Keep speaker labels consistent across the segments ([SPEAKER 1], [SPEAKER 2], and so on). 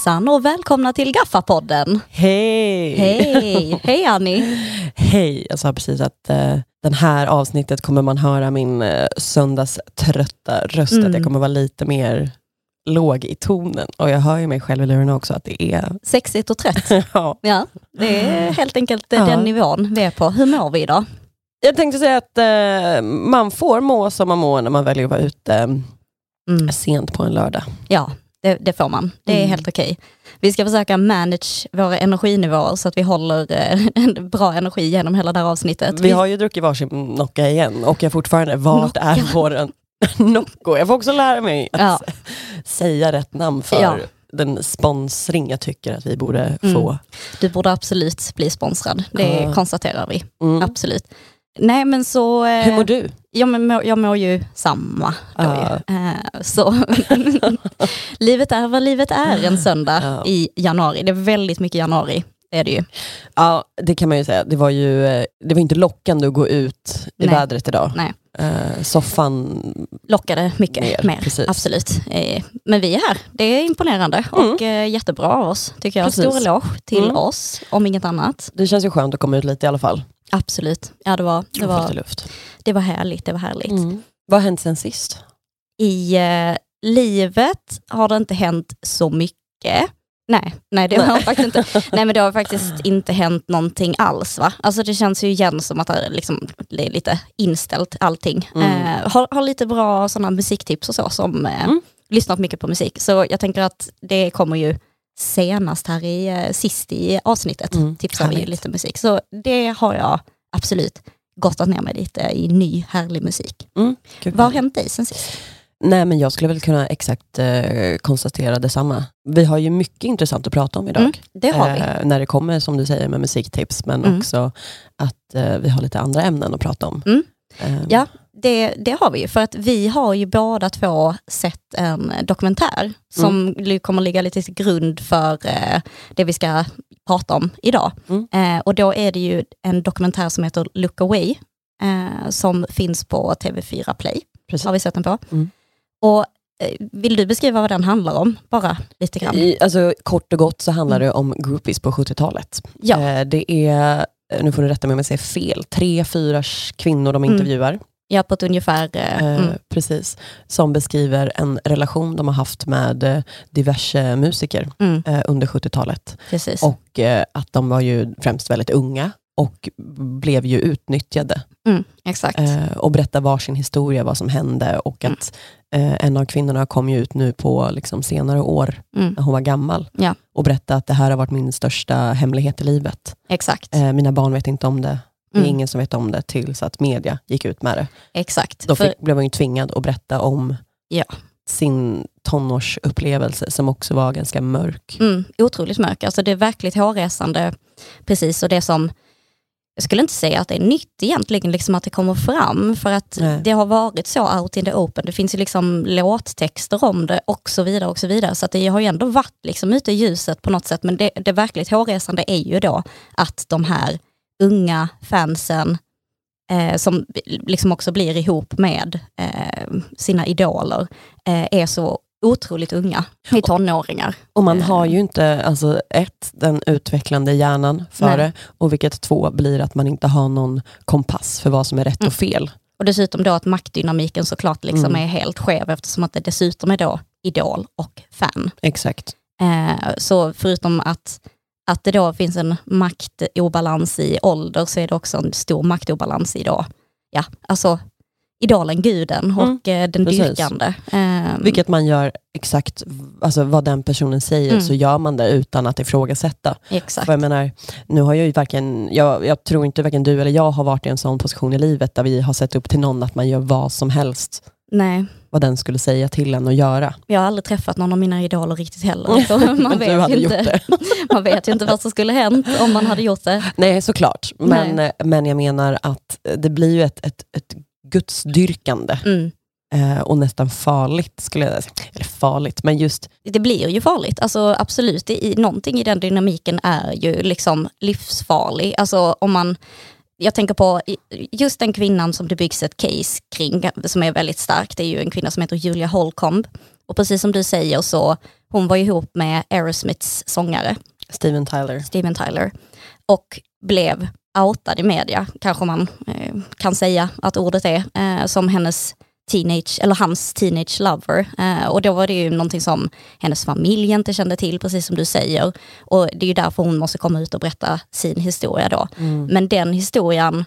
[SPEAKER 1] Hejsan och välkomna till Gaffapodden.
[SPEAKER 2] Hej!
[SPEAKER 1] Hej! Hej Annie!
[SPEAKER 2] Hej! Jag sa precis att eh, den här avsnittet kommer man höra min eh, söndagströtta röst,
[SPEAKER 1] Mm.
[SPEAKER 2] att jag kommer vara lite mer låg i tonen. Och jag hör ju mig själv i luren också att det är...
[SPEAKER 1] Sexigt och trött.
[SPEAKER 2] ja.
[SPEAKER 1] Ja, det är helt enkelt eh,
[SPEAKER 2] Ja.
[SPEAKER 1] den nivån vi är på. Hur mår vi idag?
[SPEAKER 2] Jag tänkte säga att eh, man får må som man mår när man väljer att vara ute
[SPEAKER 1] Mm.
[SPEAKER 2] sent på en lördag.
[SPEAKER 1] Ja, det, det får man. Det är
[SPEAKER 2] Mm.
[SPEAKER 1] helt okej. Vi ska försöka manage våra energinivåer så att vi håller eh, en bra energi genom hela det här avsnittet.
[SPEAKER 2] Vi har ju druckit varsin Nocca igen och jag fortfarande, vart är
[SPEAKER 1] Nocca.
[SPEAKER 2] vår Nocco? Jag får också lära mig att
[SPEAKER 1] Ja.
[SPEAKER 2] säga rätt namn för
[SPEAKER 1] Ja.
[SPEAKER 2] den sponsring jag tycker att vi borde
[SPEAKER 1] Mm.
[SPEAKER 2] få.
[SPEAKER 1] Du borde absolut bli sponsrad. Det
[SPEAKER 2] Ja.
[SPEAKER 1] konstaterar vi.
[SPEAKER 2] Mm.
[SPEAKER 1] Absolut. Nej men så... eh,
[SPEAKER 2] Hur mår du?
[SPEAKER 1] Jag, mår, jag mår ju samma. Då
[SPEAKER 2] Ja.
[SPEAKER 1] ju. Eh, så livet är vad livet är en söndag
[SPEAKER 2] Ja.
[SPEAKER 1] i januari. Det är väldigt mycket januari. Är det ju.
[SPEAKER 2] Ja, det kan man ju säga. Det var ju eh, det var inte lockande att gå ut i
[SPEAKER 1] Nej.
[SPEAKER 2] vädret idag.
[SPEAKER 1] Nej.
[SPEAKER 2] Eh, soffan,
[SPEAKER 1] Lockade mycket
[SPEAKER 2] Mer,
[SPEAKER 1] mer. Absolut. Eh, men vi är här. Det är imponerande och eh, jättebra av oss. Tycker jag.
[SPEAKER 2] Precis.
[SPEAKER 1] Stor eloge till
[SPEAKER 2] Mm.
[SPEAKER 1] oss, om inget annat.
[SPEAKER 2] det känns ju skönt att komma ut lite i alla fall.
[SPEAKER 1] Absolut. Ja, det var, det var,
[SPEAKER 2] luft.
[SPEAKER 1] det var härligt. Det var härligt.
[SPEAKER 2] Mm. Vad har hänt sen sist?
[SPEAKER 1] I eh, livet har det inte hänt så mycket. Nej, nej det har faktiskt inte. Nej men det har faktiskt inte hänt någonting alls va. Alltså det känns ju igen som att det liksom, det är lite inställt allting.
[SPEAKER 2] Mm.
[SPEAKER 1] Eh, har, har lite bra sådana musiktips och så som eh,
[SPEAKER 2] Mm.
[SPEAKER 1] lyssnat mycket på musik. Så jag tänker att det kommer ju senast här i eh, sist i avsnittet.
[SPEAKER 2] Mm,
[SPEAKER 1] Tipsar vi ju lite musik. Så det har jag absolut gottat ner mig lite i ny härlig musik.
[SPEAKER 2] Mm.
[SPEAKER 1] Vad har hänt dig sen sist?
[SPEAKER 2] Nej men jag skulle väl kunna exakt eh, konstatera detsamma. Vi har ju mycket intressant att prata om idag.
[SPEAKER 1] Mm, det har vi.
[SPEAKER 2] Eh, när det kommer som du säger med musiktips men
[SPEAKER 1] Mm.
[SPEAKER 2] också att eh, vi har lite andra ämnen att prata om.
[SPEAKER 1] Mm.
[SPEAKER 2] Eh,
[SPEAKER 1] Ja, det, det har vi ju. För att vi har ju båda två sett en dokumentär som
[SPEAKER 2] Mm.
[SPEAKER 1] kommer ligga lite till grund för eh, det vi ska prata om idag.
[SPEAKER 2] Mm.
[SPEAKER 1] Eh, och då är det ju en dokumentär som heter Look Away eh, som finns på TV4 Play.
[SPEAKER 2] precis.
[SPEAKER 1] Har vi sett den på.
[SPEAKER 2] Mm.
[SPEAKER 1] Och eh, vill du beskriva vad den handlar om? Bara lite grann.
[SPEAKER 2] I, alltså, kort och gott så handlar det om groupies på 70-talet.
[SPEAKER 1] Ja.
[SPEAKER 2] Eh, det är, eh, nu får du rätta mig om jag säger fel, tre, fyra kvinnor de
[SPEAKER 1] Mm.
[SPEAKER 2] intervjuar.
[SPEAKER 1] Ja, på ett ungefär. Eh, mm.
[SPEAKER 2] Precis. Som beskriver en relation de har haft med diverse musiker
[SPEAKER 1] Mm,
[SPEAKER 2] eh, under 70-talet.
[SPEAKER 1] precis.
[SPEAKER 2] Och eh, att de var ju främst väldigt unga och blev ju utnyttjade.
[SPEAKER 1] Mm, exakt.
[SPEAKER 2] Och berättar varsin historia, vad som hände och
[SPEAKER 1] Mm.
[SPEAKER 2] att eh, en av kvinnorna kom ju ut nu på liksom, senare år,
[SPEAKER 1] Mm,
[SPEAKER 2] när hon var gammal,
[SPEAKER 1] Ja.
[SPEAKER 2] och berättade att det här har varit min största hemlighet i livet.
[SPEAKER 1] exakt.
[SPEAKER 2] Eh, mina barn vet inte om det, det är
[SPEAKER 1] Mm.
[SPEAKER 2] ingen som vet om det, tills att media gick ut med det.
[SPEAKER 1] exakt.
[SPEAKER 2] Då
[SPEAKER 1] För-
[SPEAKER 2] fick, blev hon ju tvingad att berätta om
[SPEAKER 1] Ja.
[SPEAKER 2] sin tonårsupplevelse som också var ganska mörk.
[SPEAKER 1] Mm, otroligt mörk. Alltså det är verkligt hårresande. Precis, och det som, jag skulle inte säga att det är nytt egentligen, liksom att det kommer fram, för att
[SPEAKER 2] Nej.
[SPEAKER 1] det har varit så out in the open. Det finns ju liksom låttexter om det och så vidare. och Så vidare. Så att det har ju ändå varit liksom ute i ljuset på något sätt. Men det, det verkligt hårresande är ju då att de här unga fansen eh, som liksom också blir ihop med eh, sina idoler eh, är så otroligt unga, i tonåringar.
[SPEAKER 2] Och man
[SPEAKER 1] Eh.
[SPEAKER 2] har ju inte, alltså ett, den utvecklande hjärnan för
[SPEAKER 1] Nej.
[SPEAKER 2] det, och vilket två blir att man inte har någon kompass för vad som är rätt
[SPEAKER 1] Mm.
[SPEAKER 2] och fel.
[SPEAKER 1] Och dessutom då att maktdynamiken såklart liksom
[SPEAKER 2] Mm.
[SPEAKER 1] är helt skev eftersom att det dessutom är då idol och fan.
[SPEAKER 2] Exakt.
[SPEAKER 1] Eh, så förutom att, att det då finns en maktobalans i ålder så är det också en stor maktobalans i då, ja, alltså idolen, guden och eh, den
[SPEAKER 2] Mm. precis.
[SPEAKER 1] dyrkande. Eh,
[SPEAKER 2] Vilket man gör exakt alltså, vad den personen säger,
[SPEAKER 1] Mm.
[SPEAKER 2] så gör man det utan att ifrågasätta.
[SPEAKER 1] exakt.
[SPEAKER 2] För jag menar, nu har jag ju varken, jag, jag tror inte varken du eller jag har varit i en sån position i livet där vi har sett upp till någon att man gör vad som helst,
[SPEAKER 1] Nej,
[SPEAKER 2] vad den skulle säga till en att göra.
[SPEAKER 1] jag har aldrig träffat någon av mina idoler riktigt heller. Så man, vet inte, man vet ju inte vad som skulle hänt om man hade gjort det.
[SPEAKER 2] Nej, såklart. Men, men jag menar att det blir ju ett, ett, ett gudsdyrkande
[SPEAKER 1] Mm.
[SPEAKER 2] eh, och nästan farligt, skulle jag säga. Eller farligt, men just
[SPEAKER 1] det blir ju farligt. Alltså absolut, det, i, någonting i den dynamiken är ju liksom livsfarlig. Alltså om man, jag tänker på just den kvinnan som det byggs ett case kring, som är väldigt stark, det är ju en kvinna som heter Julia Holcomb. Och precis som du säger så, hon var ihop med Aerosmiths sångare.
[SPEAKER 2] Steven Tyler.
[SPEAKER 1] Steven Tyler. Och blev outad i media, kanske man eh, kan säga att ordet är, eh, som hennes teenage, eller hans teenage lover. Eh, och då var det ju någonting som hennes familj inte kände till, precis som du säger. Och det är ju därför hon måste komma ut och berätta sin historia då. Mm. Men den historien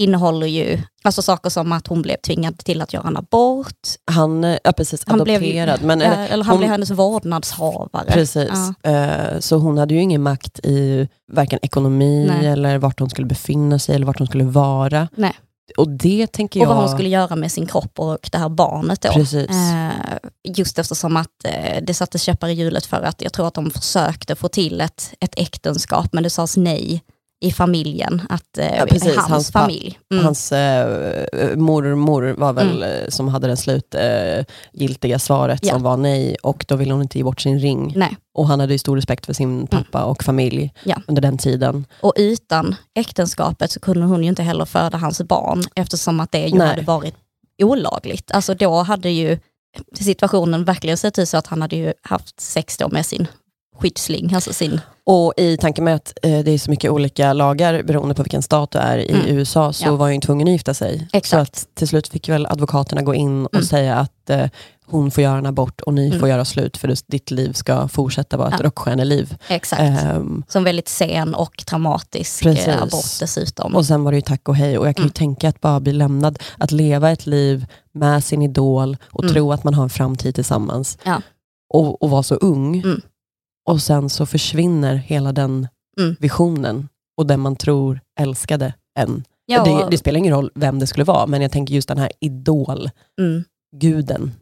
[SPEAKER 1] innehåller ju alltså saker som att hon blev tvingad till att göra en abort.
[SPEAKER 2] Han, eh, ja precis, han adopterad.
[SPEAKER 1] Blev, men, eller, eller han hon, blev hennes vårdnadshavare.
[SPEAKER 2] Precis, ja. uh, så hon hade ju ingen makt i varken ekonomi Nej. eller vart hon skulle befinna sig eller vart hon skulle vara.
[SPEAKER 1] Nej
[SPEAKER 2] och det tänker jag...
[SPEAKER 1] Och vad hon skulle göra med sin kropp och det här barnet då.
[SPEAKER 2] Precis. Eh,
[SPEAKER 1] just eftersom att eh, det satte käppar i hjulet för att jag tror att de försökte få till ett, ett äktenskap men det sades nej i familjen, att, eh, ja, precis, hans, hans familj.
[SPEAKER 2] Mm. Hans eh, mormor var väl mm. Eh, som hade det slutgiltiga eh, svaret ja. som var nej och då ville hon inte ge bort sin ring.
[SPEAKER 1] Nej.
[SPEAKER 2] Och han hade ju stor respekt för sin pappa mm. och familj ja. under den tiden.
[SPEAKER 1] Och utan äktenskapet så kunde hon ju inte heller föda hans barn eftersom att det ju nej. hade varit olagligt. Alltså då hade ju situationen verkligen sett ut så att han hade ju haft sex då med sin skyddsling, alltså sin...
[SPEAKER 2] Och i tanke med att eh, det är så mycket olika lagar beroende på vilken stat du är i mm. USA så ja. var hon tvungen att gifta sig.
[SPEAKER 1] Exakt.
[SPEAKER 2] Så att till slut fick väl advokaterna gå in och mm. säga att eh, hon får göra en abort och ni mm. får göra slut för att ditt liv ska fortsätta vara ett ja. rockstjärneliv.
[SPEAKER 1] Exakt. Um, Som väldigt sen och traumatisk eh, precis. abort dessutom.
[SPEAKER 2] Och sen var det ju tack och hej och jag kan ju mm. tänka att bara bli lämnad, att leva ett liv med sin idol och mm. tro att man har en framtid tillsammans.
[SPEAKER 1] Ja.
[SPEAKER 2] Och, och vara så ung. Och sen så försvinner hela den mm. visionen och den man tror älskade en. Ja, det, det, spelar ingen roll vem det skulle vara, men jag tänker just den här idol, mm.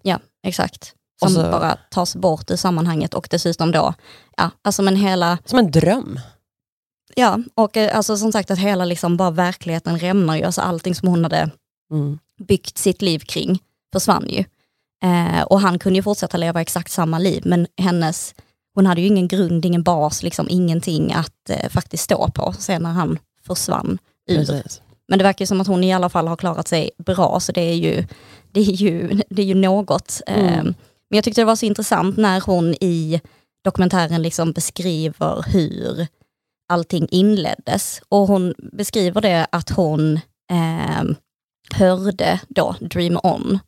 [SPEAKER 1] Ja, exakt. Som så, bara tas bort ur sammanhanget och dessutom då, ja, alltså men hela...
[SPEAKER 2] Som en dröm.
[SPEAKER 1] Ja, och eh, alltså som sagt att hela liksom bara verkligheten rämnar ju, alltså allting som hon hade mm. byggt sitt liv kring försvann ju. Eh, och han kunde ju fortsätta leva exakt samma liv, men hennes hon hade ju ingen grund, ingen bas, liksom ingenting att eh, faktiskt stå på sen när han försvann ur. Precis. Men det verkar som att hon i alla fall har klarat sig bra, så det är ju, det är ju, det är ju något. Mm. Eh, men jag tyckte det var så intressant när hon i dokumentären liksom beskriver hur allting inleddes. Och hon beskriver det att hon eh, hörde då Dream On.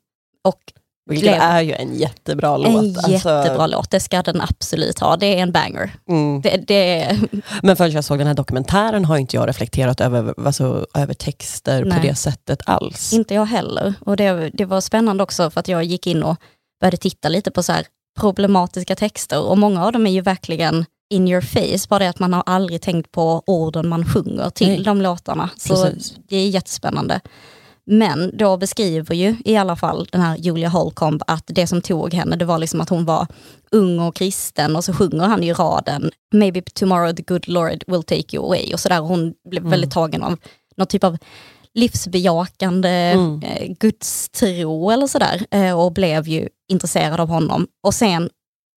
[SPEAKER 1] Och
[SPEAKER 2] vilket är ju en jättebra låt.
[SPEAKER 1] En alltså... jättebra låt, det ska den absolut ha. Det är en banger. Mm. Det, det...
[SPEAKER 2] Men förrän jag såg den här dokumentären har inte jag reflekterat över, alltså, över texter Nej. på det sättet alls.
[SPEAKER 1] Inte jag heller. Och det, det var spännande också för att jag gick in och började titta lite på så problematiska texter och många av dem är ju verkligen in your face, bara det att man har aldrig tänkt på orden man sjunger till Nej. de låtarna. Så Precis. det är jättespännande. Men då beskriver ju i alla fall den här Julia Holcomb att det som tog henne, det var liksom att hon var ung och kristen och så sjunger han ju raden Maybe tomorrow the good Lord will take you away och sådär. Hon blev mm. väldigt tagen av någon typ av livsbejakande mm. eh, gudstro eller sådär eh, och blev ju intresserad av honom. Och sen,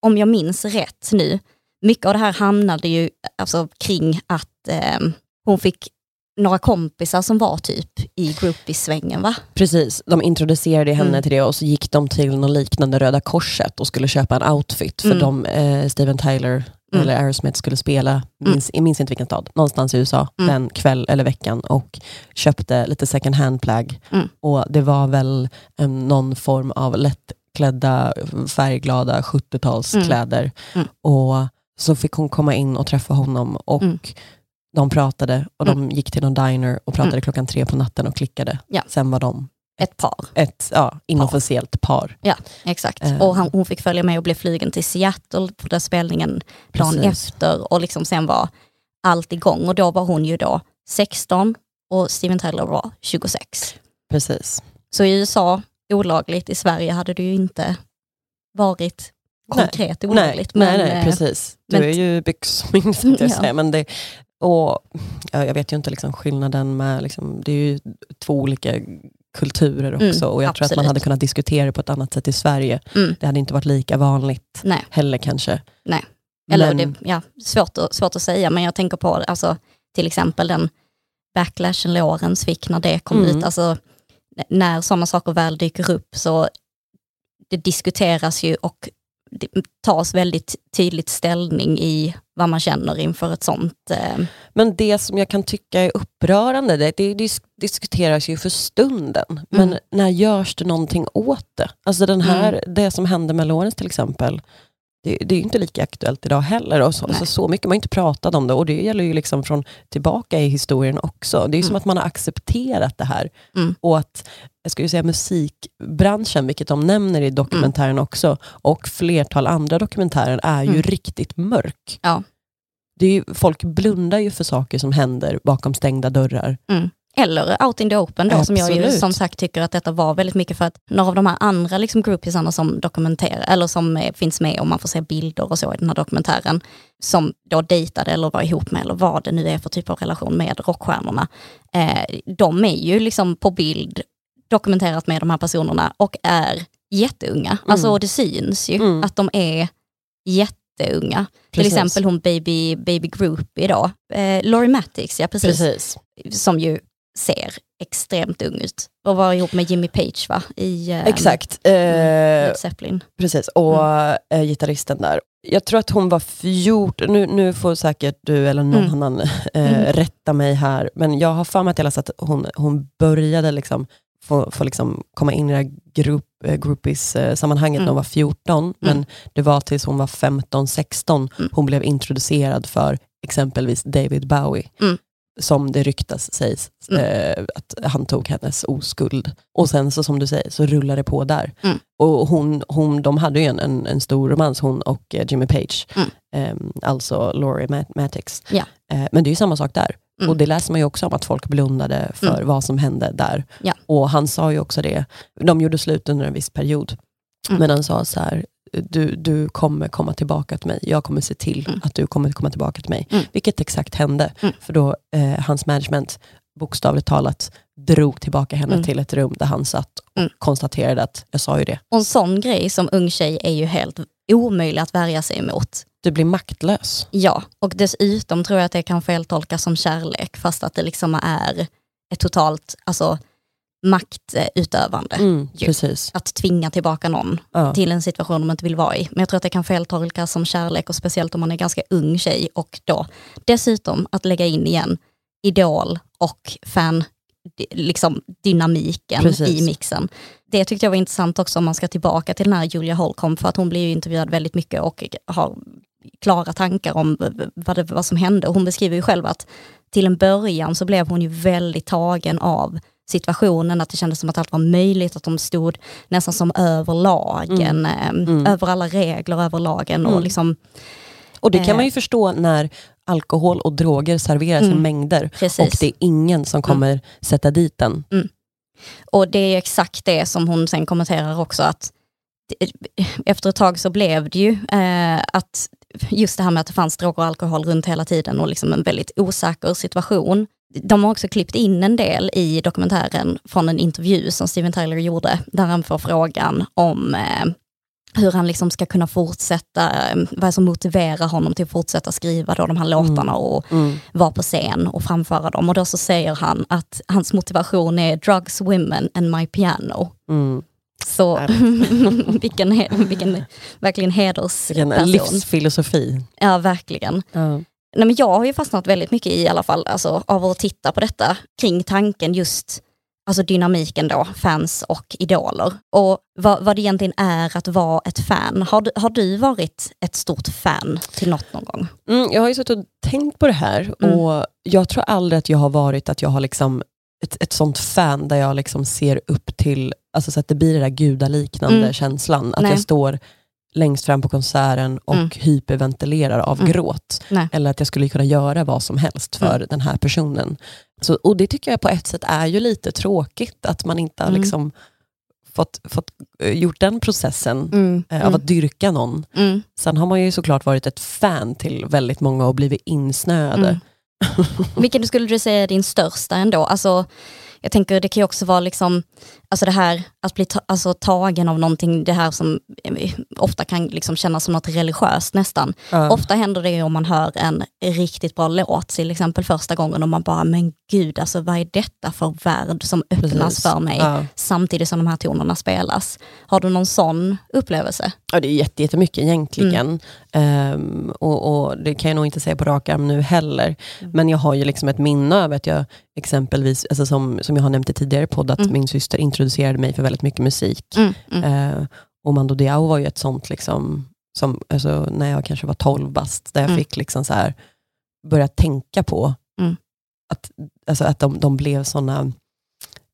[SPEAKER 1] om jag minns rätt nu, mycket av det här hamnade ju alltså, kring att eh, hon fick några kompisar som var typ i groupies-svängen va?
[SPEAKER 2] Precis, de introducerade henne mm. till det och så gick de till något liknande Röda Korset och skulle köpa en outfit för mm. de, eh, Steven Tyler mm. eller Aerosmith skulle spela, mm. minns, jag minns inte vilken stad, någonstans i USA mm. den kväll eller veckan och köpte lite second hand-plagg. Mm. Och det var väl um, någon form av lättklädda, färgglada 70-talskläder. Och så fick hon komma in och träffa honom och de pratade och de mm. gick till någon diner och pratade mm. klockan tre på natten och klickade. Ja. Sen var de
[SPEAKER 1] ett par.
[SPEAKER 2] Ett ja, inofficiellt par.
[SPEAKER 1] Ja, exakt. Uh. Och han, hon fick följa med och blev flygen till Seattle på den spelningen dagen efter och liksom sen var allt igång. Och då var hon ju då 16 och Steven Tyler var 26.
[SPEAKER 2] Precis.
[SPEAKER 1] Så i USA olagligt, i Sverige hade det ju inte varit konkret
[SPEAKER 2] nej.
[SPEAKER 1] olagligt.
[SPEAKER 2] Nej, men, nej, nej, eh, precis. Du men, är ju byxmyndig, ja. men det, och jag vet ju inte liksom skillnaden med, liksom, det är ju två olika kulturer mm, också mm, och jag absolut. tror att man hade kunnat diskutera det på ett annat sätt i Sverige. Mm. Det hade inte varit lika vanligt Nej. heller kanske.
[SPEAKER 1] Nej, eller men, det, ja, svårt, att, svårt att säga men jag tänker på alltså, till exempel den backlashen Lorentz fick när det kom
[SPEAKER 2] Mm.
[SPEAKER 1] ut. Alltså, när sådana saker väl dyker upp så det diskuteras ju och det tas väldigt tydligt ställning i vad man känner inför ett sånt. Eh,
[SPEAKER 2] Men det som jag kan tycka är upprörande, det, det dis diskuteras ju för stunden. Men
[SPEAKER 1] Mm.
[SPEAKER 2] när görs det någonting åt det? Alltså den här, det som hände med Lawrence till exempel, det, det är ju inte lika aktuellt idag heller. Och så,
[SPEAKER 1] Nej.
[SPEAKER 2] så, mycket man inte pratat om det och det gäller ju liksom från tillbaka i historien också. Det är ju som
[SPEAKER 1] Mm.
[SPEAKER 2] att man har accepterat det här.
[SPEAKER 1] Mm.
[SPEAKER 2] Och att, jag skulle säga musikbranschen, vilket de nämner i dokumentären också, och flertal andra dokumentärer är ju
[SPEAKER 1] Mm.
[SPEAKER 2] riktigt mörk.
[SPEAKER 1] Ja.
[SPEAKER 2] Det ju, folk blundar ju för saker som händer bakom stängda dörrar.
[SPEAKER 1] Eller Out in the Open då, som jag ju som sagt tycker att detta var väldigt mycket för att några av de här andra liksom groupiesarna som dokumenterar, eller som eh, finns med och man får se bilder och så i den här dokumentären, som då dejtade eller var ihop med, eller vad det nu är för typ av relation med rockstjärnorna, eh, de är ju liksom på bild dokumenterat med de här personerna och är jätteunga. Alltså och det syns ju
[SPEAKER 2] Mm.
[SPEAKER 1] att de är jätteunga. Till
[SPEAKER 2] Precis.
[SPEAKER 1] exempel hon baby, baby groupie då, eh, Laurie Mattix, ja precis
[SPEAKER 2] Precis.
[SPEAKER 1] som ju ser extremt ung ut. Och var ihop med Jimmy Page va? I eh,
[SPEAKER 2] Exakt. Eh,
[SPEAKER 1] Led Zeppelin.
[SPEAKER 2] precis. Och eh, gitarristen där. Jag tror att hon var 14, nu, nu får säkert du eller någon
[SPEAKER 1] Mm.
[SPEAKER 2] annan eh,
[SPEAKER 1] Mm.
[SPEAKER 2] rätta mig här, men jag har för mig att jag läste att hon, hon började liksom få, få liksom komma in i det här grupp, eh, groupies-sammanhanget när
[SPEAKER 1] Mm.
[SPEAKER 2] hon var 14, men det var tills hon var 15-16
[SPEAKER 1] Mm.
[SPEAKER 2] hon blev introducerad för exempelvis David Bowie.
[SPEAKER 1] Mm.
[SPEAKER 2] Som det ryktas sägs
[SPEAKER 1] Mm.
[SPEAKER 2] eh, att han tog hennes oskuld. Och sen så som du säger så rullar det på där.
[SPEAKER 1] Mm.
[SPEAKER 2] Och hon, hon, de hade ju en, en, en stor romans, hon och eh, Jimmy Page.
[SPEAKER 1] Mm.
[SPEAKER 2] Ehm, alltså Laurie Mat- Mattix.
[SPEAKER 1] Ja.
[SPEAKER 2] Eh, men det är ju samma sak där.
[SPEAKER 1] Mm.
[SPEAKER 2] Och det läser man ju också om att folk blundade för
[SPEAKER 1] Mm.
[SPEAKER 2] vad som hände där.
[SPEAKER 1] Ja.
[SPEAKER 2] Och han sa ju också det, de gjorde slut under en viss period.
[SPEAKER 1] Mm.
[SPEAKER 2] Men han sa så här, du, du kommer komma tillbaka till mig. Jag kommer se till
[SPEAKER 1] Mm.
[SPEAKER 2] att du kommer komma tillbaka till mig.
[SPEAKER 1] Mm.
[SPEAKER 2] Vilket exakt hände.
[SPEAKER 1] Mm.
[SPEAKER 2] För då eh, hans management bokstavligt talat drog tillbaka henne till ett rum där han satt
[SPEAKER 1] Mm.
[SPEAKER 2] konstaterade att, jag sa ju det,
[SPEAKER 1] Och en sån grej som ung tjej är ju helt omöjlig att värja sig emot.
[SPEAKER 2] du blir maktlös.
[SPEAKER 1] Ja, och dessutom tror jag att det kan feltolkas som kärlek fast att det liksom är ett totalt alltså, maktutövande.
[SPEAKER 2] Mm.
[SPEAKER 1] Att tvinga tillbaka någon
[SPEAKER 2] Ja.
[SPEAKER 1] till en situation de inte vill vara i. Men jag tror att det kan feltolkas som kärlek och speciellt om man är ganska ung tjej och då dessutom att lägga in igen idol och fan liksom dynamiken
[SPEAKER 2] Precis.
[SPEAKER 1] i mixen. Det tyckte jag var intressant också om man ska tillbaka till den här Julia Holcomb för att hon blir ju intervjuad väldigt mycket och har klara tankar om vad, det, vad som hände. Hon beskriver ju själv att till en början så blev hon ju väldigt tagen av situationen, att det kändes som att allt var möjligt, att de stod nästan som över lagen, eh,
[SPEAKER 2] Mm.
[SPEAKER 1] över alla regler, över lagen och
[SPEAKER 2] Mm.
[SPEAKER 1] liksom,
[SPEAKER 2] Och det kan
[SPEAKER 1] Eh.
[SPEAKER 2] man ju förstå när alkohol och droger serveras i
[SPEAKER 1] Mm.
[SPEAKER 2] mängder
[SPEAKER 1] precis.
[SPEAKER 2] och det är ingen som kommer sätta dit den.
[SPEAKER 1] Och det är exakt det som hon sen kommenterar också att efter ett tag så blev det ju eh, att just det här med att det fanns droger och alkohol runt hela tiden och liksom en väldigt osäker situation. De har också klippt in en del i dokumentären från en intervju som Steven Tyler gjorde där han får frågan om eh, hur han liksom ska kunna fortsätta, eh, vad som motiverar honom till att fortsätta skriva då de här låtarna och
[SPEAKER 2] Mm.
[SPEAKER 1] vara på scen och framföra dem. Och då så säger han att hans motivation är drugs, women and my piano.
[SPEAKER 2] Mm.
[SPEAKER 1] Så vilken, vilken verkligen
[SPEAKER 2] Vilken
[SPEAKER 1] hedersperson.
[SPEAKER 2] livsfilosofi.
[SPEAKER 1] Ja, verkligen.
[SPEAKER 2] Ja.
[SPEAKER 1] Nej, men jag har ju fastnat väldigt mycket i alla fall alltså, av att titta på detta kring tanken just alltså dynamiken då, fans och idoler. Och vad, vad det egentligen är att vara ett fan. Har du, har du varit ett stort fan till något någon gång?
[SPEAKER 2] Mm, jag har ju suttit och tänkt på det här
[SPEAKER 1] Mm.
[SPEAKER 2] och jag tror aldrig att jag har varit att jag har liksom ett, ett sånt fan där jag liksom ser upp till, alltså så att det blir den där gudaliknande
[SPEAKER 1] Mm.
[SPEAKER 2] känslan. Att
[SPEAKER 1] Nej.
[SPEAKER 2] jag står längst fram på konserten och
[SPEAKER 1] Mm.
[SPEAKER 2] hyperventilerar av
[SPEAKER 1] Mm.
[SPEAKER 2] gråt.
[SPEAKER 1] Nej.
[SPEAKER 2] Eller att jag skulle kunna göra vad som helst för
[SPEAKER 1] Mm.
[SPEAKER 2] den här personen. Så, och det tycker jag på ett sätt är ju lite tråkigt att man inte har
[SPEAKER 1] Mm.
[SPEAKER 2] liksom fått, fått eh, gjort den processen
[SPEAKER 1] Mm.
[SPEAKER 2] eh, av att dyrka någon.
[SPEAKER 1] Mm.
[SPEAKER 2] Sen har man ju såklart varit ett fan till väldigt många och blivit insnöade.
[SPEAKER 1] Mm. Vilken skulle du säga är din största ändå? Alltså, jag tänker det kan ju också vara liksom, alltså det här att bli ta, alltså, tagen av någonting, det här som eh, ofta kan liksom kännas som något religiöst nästan.
[SPEAKER 2] Ja.
[SPEAKER 1] Ofta händer det om man hör en riktigt bra låt, till exempel första gången och man bara, men gud, alltså vad är detta för värld som öppnas
[SPEAKER 2] Precis.
[SPEAKER 1] för mig
[SPEAKER 2] Ja.
[SPEAKER 1] samtidigt som de här tonerna spelas. Har du någon sån upplevelse?
[SPEAKER 2] Ja, det är jätte- jättemycket egentligen.
[SPEAKER 1] Mm.
[SPEAKER 2] Ehm, och, och Det kan jag nog inte säga på rak arm nu heller.
[SPEAKER 1] Mm.
[SPEAKER 2] Men jag har ju liksom ett minne av att jag exempelvis, alltså som, som jag har nämnt i tidigare podd, att
[SPEAKER 1] Mm.
[SPEAKER 2] min syster introducerade mig för väldigt mycket musik.
[SPEAKER 1] Mm, mm,
[SPEAKER 2] Eh, och Mando Diao var ju ett sånt, liksom, som, alltså, när jag kanske var 12 bast, där jag
[SPEAKER 1] Mm.
[SPEAKER 2] fick liksom så här, börja tänka på
[SPEAKER 1] Mm.
[SPEAKER 2] att, alltså, att de, de blev såna,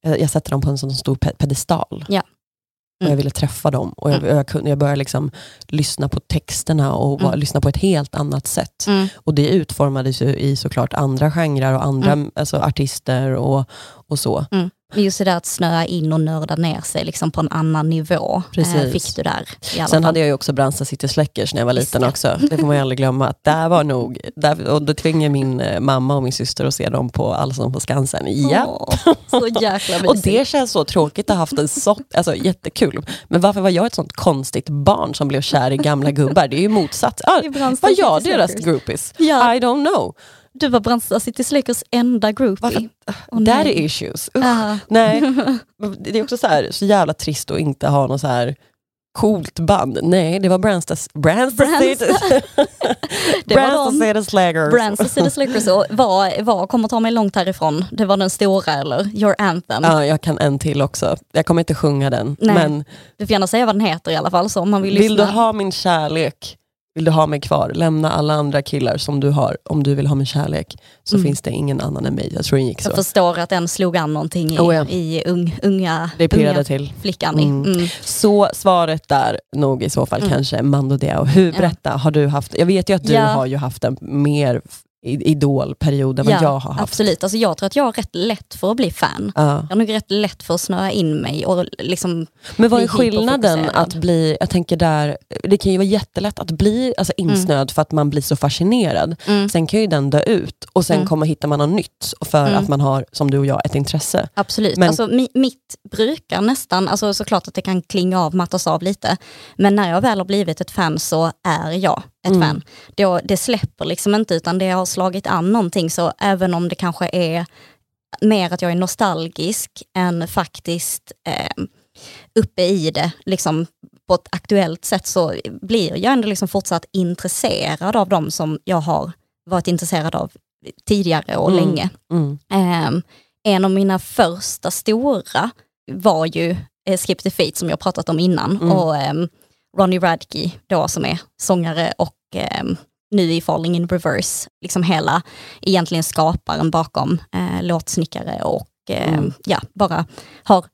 [SPEAKER 2] eh, jag sätter dem på en sån stor pe- pedestal.
[SPEAKER 1] Ja.
[SPEAKER 2] Och jag
[SPEAKER 1] Mm.
[SPEAKER 2] ville träffa dem. Och jag, jag, kunde, jag började liksom lyssna på texterna och
[SPEAKER 1] Mm.
[SPEAKER 2] lyssna på ett helt annat sätt.
[SPEAKER 1] mm,
[SPEAKER 2] Och det utformades ju i såklart andra genrer och andra
[SPEAKER 1] Mm.
[SPEAKER 2] alltså, artister och, och så.
[SPEAKER 1] Men Just det där att snöa in och nörda ner sig liksom på en annan nivå eh,
[SPEAKER 2] Precis.
[SPEAKER 1] fick du där.
[SPEAKER 2] Sen hade jag ju också Brandsta City Släckers när jag var liten
[SPEAKER 1] det.
[SPEAKER 2] också. Det får man ju aldrig glömma. Att där var nog, där, och då tvingade min eh, mamma och min syster att se dem på Allsång på Skansen. Ja.
[SPEAKER 1] Åh, så jäkla mysigt.
[SPEAKER 2] Och det känns så tråkigt att ha haft en sån, alltså jättekul. Men varför var jag ett sånt konstigt barn som blev kär i gamla gubbar? Det är ju motsatt. Ah, var jag deras groupies?
[SPEAKER 1] Ja.
[SPEAKER 2] I don't know.
[SPEAKER 1] Du var Brandsta City Slickers enda groupie.
[SPEAKER 2] Varför?
[SPEAKER 1] Åh,
[SPEAKER 2] Daddy
[SPEAKER 1] nej.
[SPEAKER 2] issues.
[SPEAKER 1] Ah,
[SPEAKER 2] Nej, det är också så, här, så jävla trist att inte ha något så här coolt band. Nej, det var Brandsta. City Brandsta
[SPEAKER 1] Slickers och var, var kommer ta mig långt härifrån? Det var den stora eller? Your Anthem.
[SPEAKER 2] Ja, jag kan en till också. Jag kommer inte sjunga den.
[SPEAKER 1] Nej,
[SPEAKER 2] Men
[SPEAKER 1] Du får gärna säga vad den heter i alla fall så om man vill,
[SPEAKER 2] vill du ha min kärlek, vill du ha mig kvar, lämna alla andra killar som du har. Om du vill ha min kärlek så
[SPEAKER 1] Mm.
[SPEAKER 2] finns det ingen annan än mig. Jag tror den gick så.
[SPEAKER 1] Jag förstår att den slog an någonting i,
[SPEAKER 2] Oh ja.
[SPEAKER 1] i ung, unga,
[SPEAKER 2] Det
[SPEAKER 1] unga
[SPEAKER 2] till.
[SPEAKER 1] flickan.
[SPEAKER 2] Mm.
[SPEAKER 1] Mm.
[SPEAKER 2] Så svaret där nog i så fall
[SPEAKER 1] Mm.
[SPEAKER 2] kanske Mando Diao. Hur, berätta, har du haft, jag vet ju att du
[SPEAKER 1] Ja.
[SPEAKER 2] har ju haft en mer i- idolperiod än vad jag har haft.
[SPEAKER 1] Absolut, alltså jag tror att jag har rätt lätt för att bli fan.
[SPEAKER 2] Ja.
[SPEAKER 1] Jag har nog rätt lätt för att snöa in mig och liksom,
[SPEAKER 2] Men vad är skillnaden att bli, jag tänker där, det kan ju vara jättelätt att bli alltså, insnöad för att man blir så fascinerad.
[SPEAKER 1] mm,
[SPEAKER 2] Sen kan ju den dö ut och sen
[SPEAKER 1] Mm.
[SPEAKER 2] kommer hitta man något nytt för
[SPEAKER 1] Mm.
[SPEAKER 2] att man har, som du och jag, ett intresse.
[SPEAKER 1] absolut.
[SPEAKER 2] Men-
[SPEAKER 1] Alltså, mi, mitt brukar nästan, alltså såklart att det kan klinga av, mattas av lite, men när jag väl har blivit ett fan så är jag ett
[SPEAKER 2] Mm.
[SPEAKER 1] fan. Då, det släpper liksom inte utan det har slagit an någonting så även om det kanske är mer att jag är nostalgisk än faktiskt eh, uppe i det, liksom på ett aktuellt sätt så blir jag ändå liksom fortsatt intresserad av dem som jag har varit intresserad av tidigare och
[SPEAKER 2] Mm.
[SPEAKER 1] länge.
[SPEAKER 2] Mm.
[SPEAKER 1] Ehm, en av mina första stora var ju eh, Skip the Feet som jag pratat om innan
[SPEAKER 2] Mm.
[SPEAKER 1] och Ronnie Radke då som är sångare och ehm, nu i Falling in Reverse, liksom hela egentligen skaparen bakom eh, låtsnickare och ehm,
[SPEAKER 2] Mm.
[SPEAKER 1] ja, bara har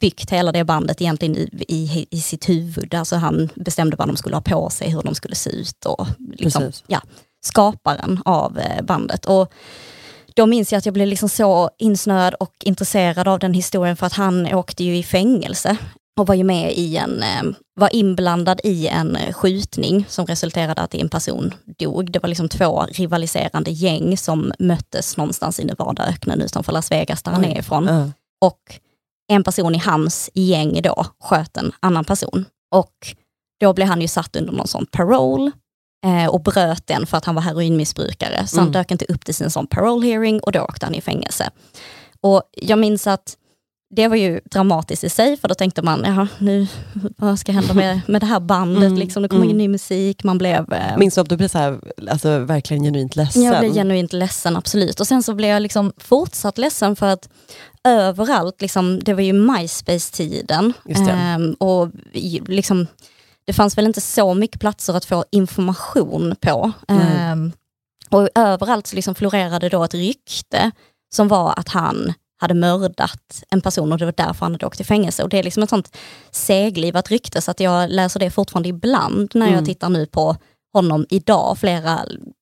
[SPEAKER 1] byggt hela det bandet egentligen i, i, i sitt huvud. Alltså han bestämde vad de skulle ha på sig, hur de skulle se ut och liksom,
[SPEAKER 2] Precis.
[SPEAKER 1] ja, skaparen av eh, bandet. Och då minns jag att jag blev liksom så insnöad och intresserad av den historien för att han åkte ju i fängelse och var ju med i en, eh, var inblandad i en eh, skjutning som resulterade att en person dog. Det var liksom två rivaliserande gäng som möttes någonstans i Nevadaöknen utanför Las Vegas där han är ifrån. Och en person i hans gäng då sköt en annan person. Och då blev han ju satt under någon sån parole eh, och bröt den för att han var heroinmissbrukare. Så han
[SPEAKER 2] Mm.
[SPEAKER 1] dök inte upp till sin sån parole hearing och då åkte han i fängelse. Och jag minns att det var ju dramatiskt i sig, för då tänkte man, jaha, nu, vad ska hända med, med det här bandet?
[SPEAKER 2] Mm,
[SPEAKER 1] Liksom, det kommer
[SPEAKER 2] mm.
[SPEAKER 1] in ny musik, man blev... Eh,
[SPEAKER 2] Minns du att du blev så här, alltså, verkligen genuint ledsen?
[SPEAKER 1] jag blev genuint ledsen, absolut. Och sen så blev jag liksom fortsatt ledsen för att överallt, liksom, det var ju MySpace-tiden. Ehm, och liksom, det fanns väl inte så mycket platser att få information på. Ehm, och överallt så liksom florerade då ett rykte som var att han hade mördat en person och det var därför han hade åkt i fängelse. Och det är liksom ett sånt seglivat rykte så att jag läser det fortfarande ibland när jag
[SPEAKER 2] Mm.
[SPEAKER 1] tittar nu på honom idag, flera,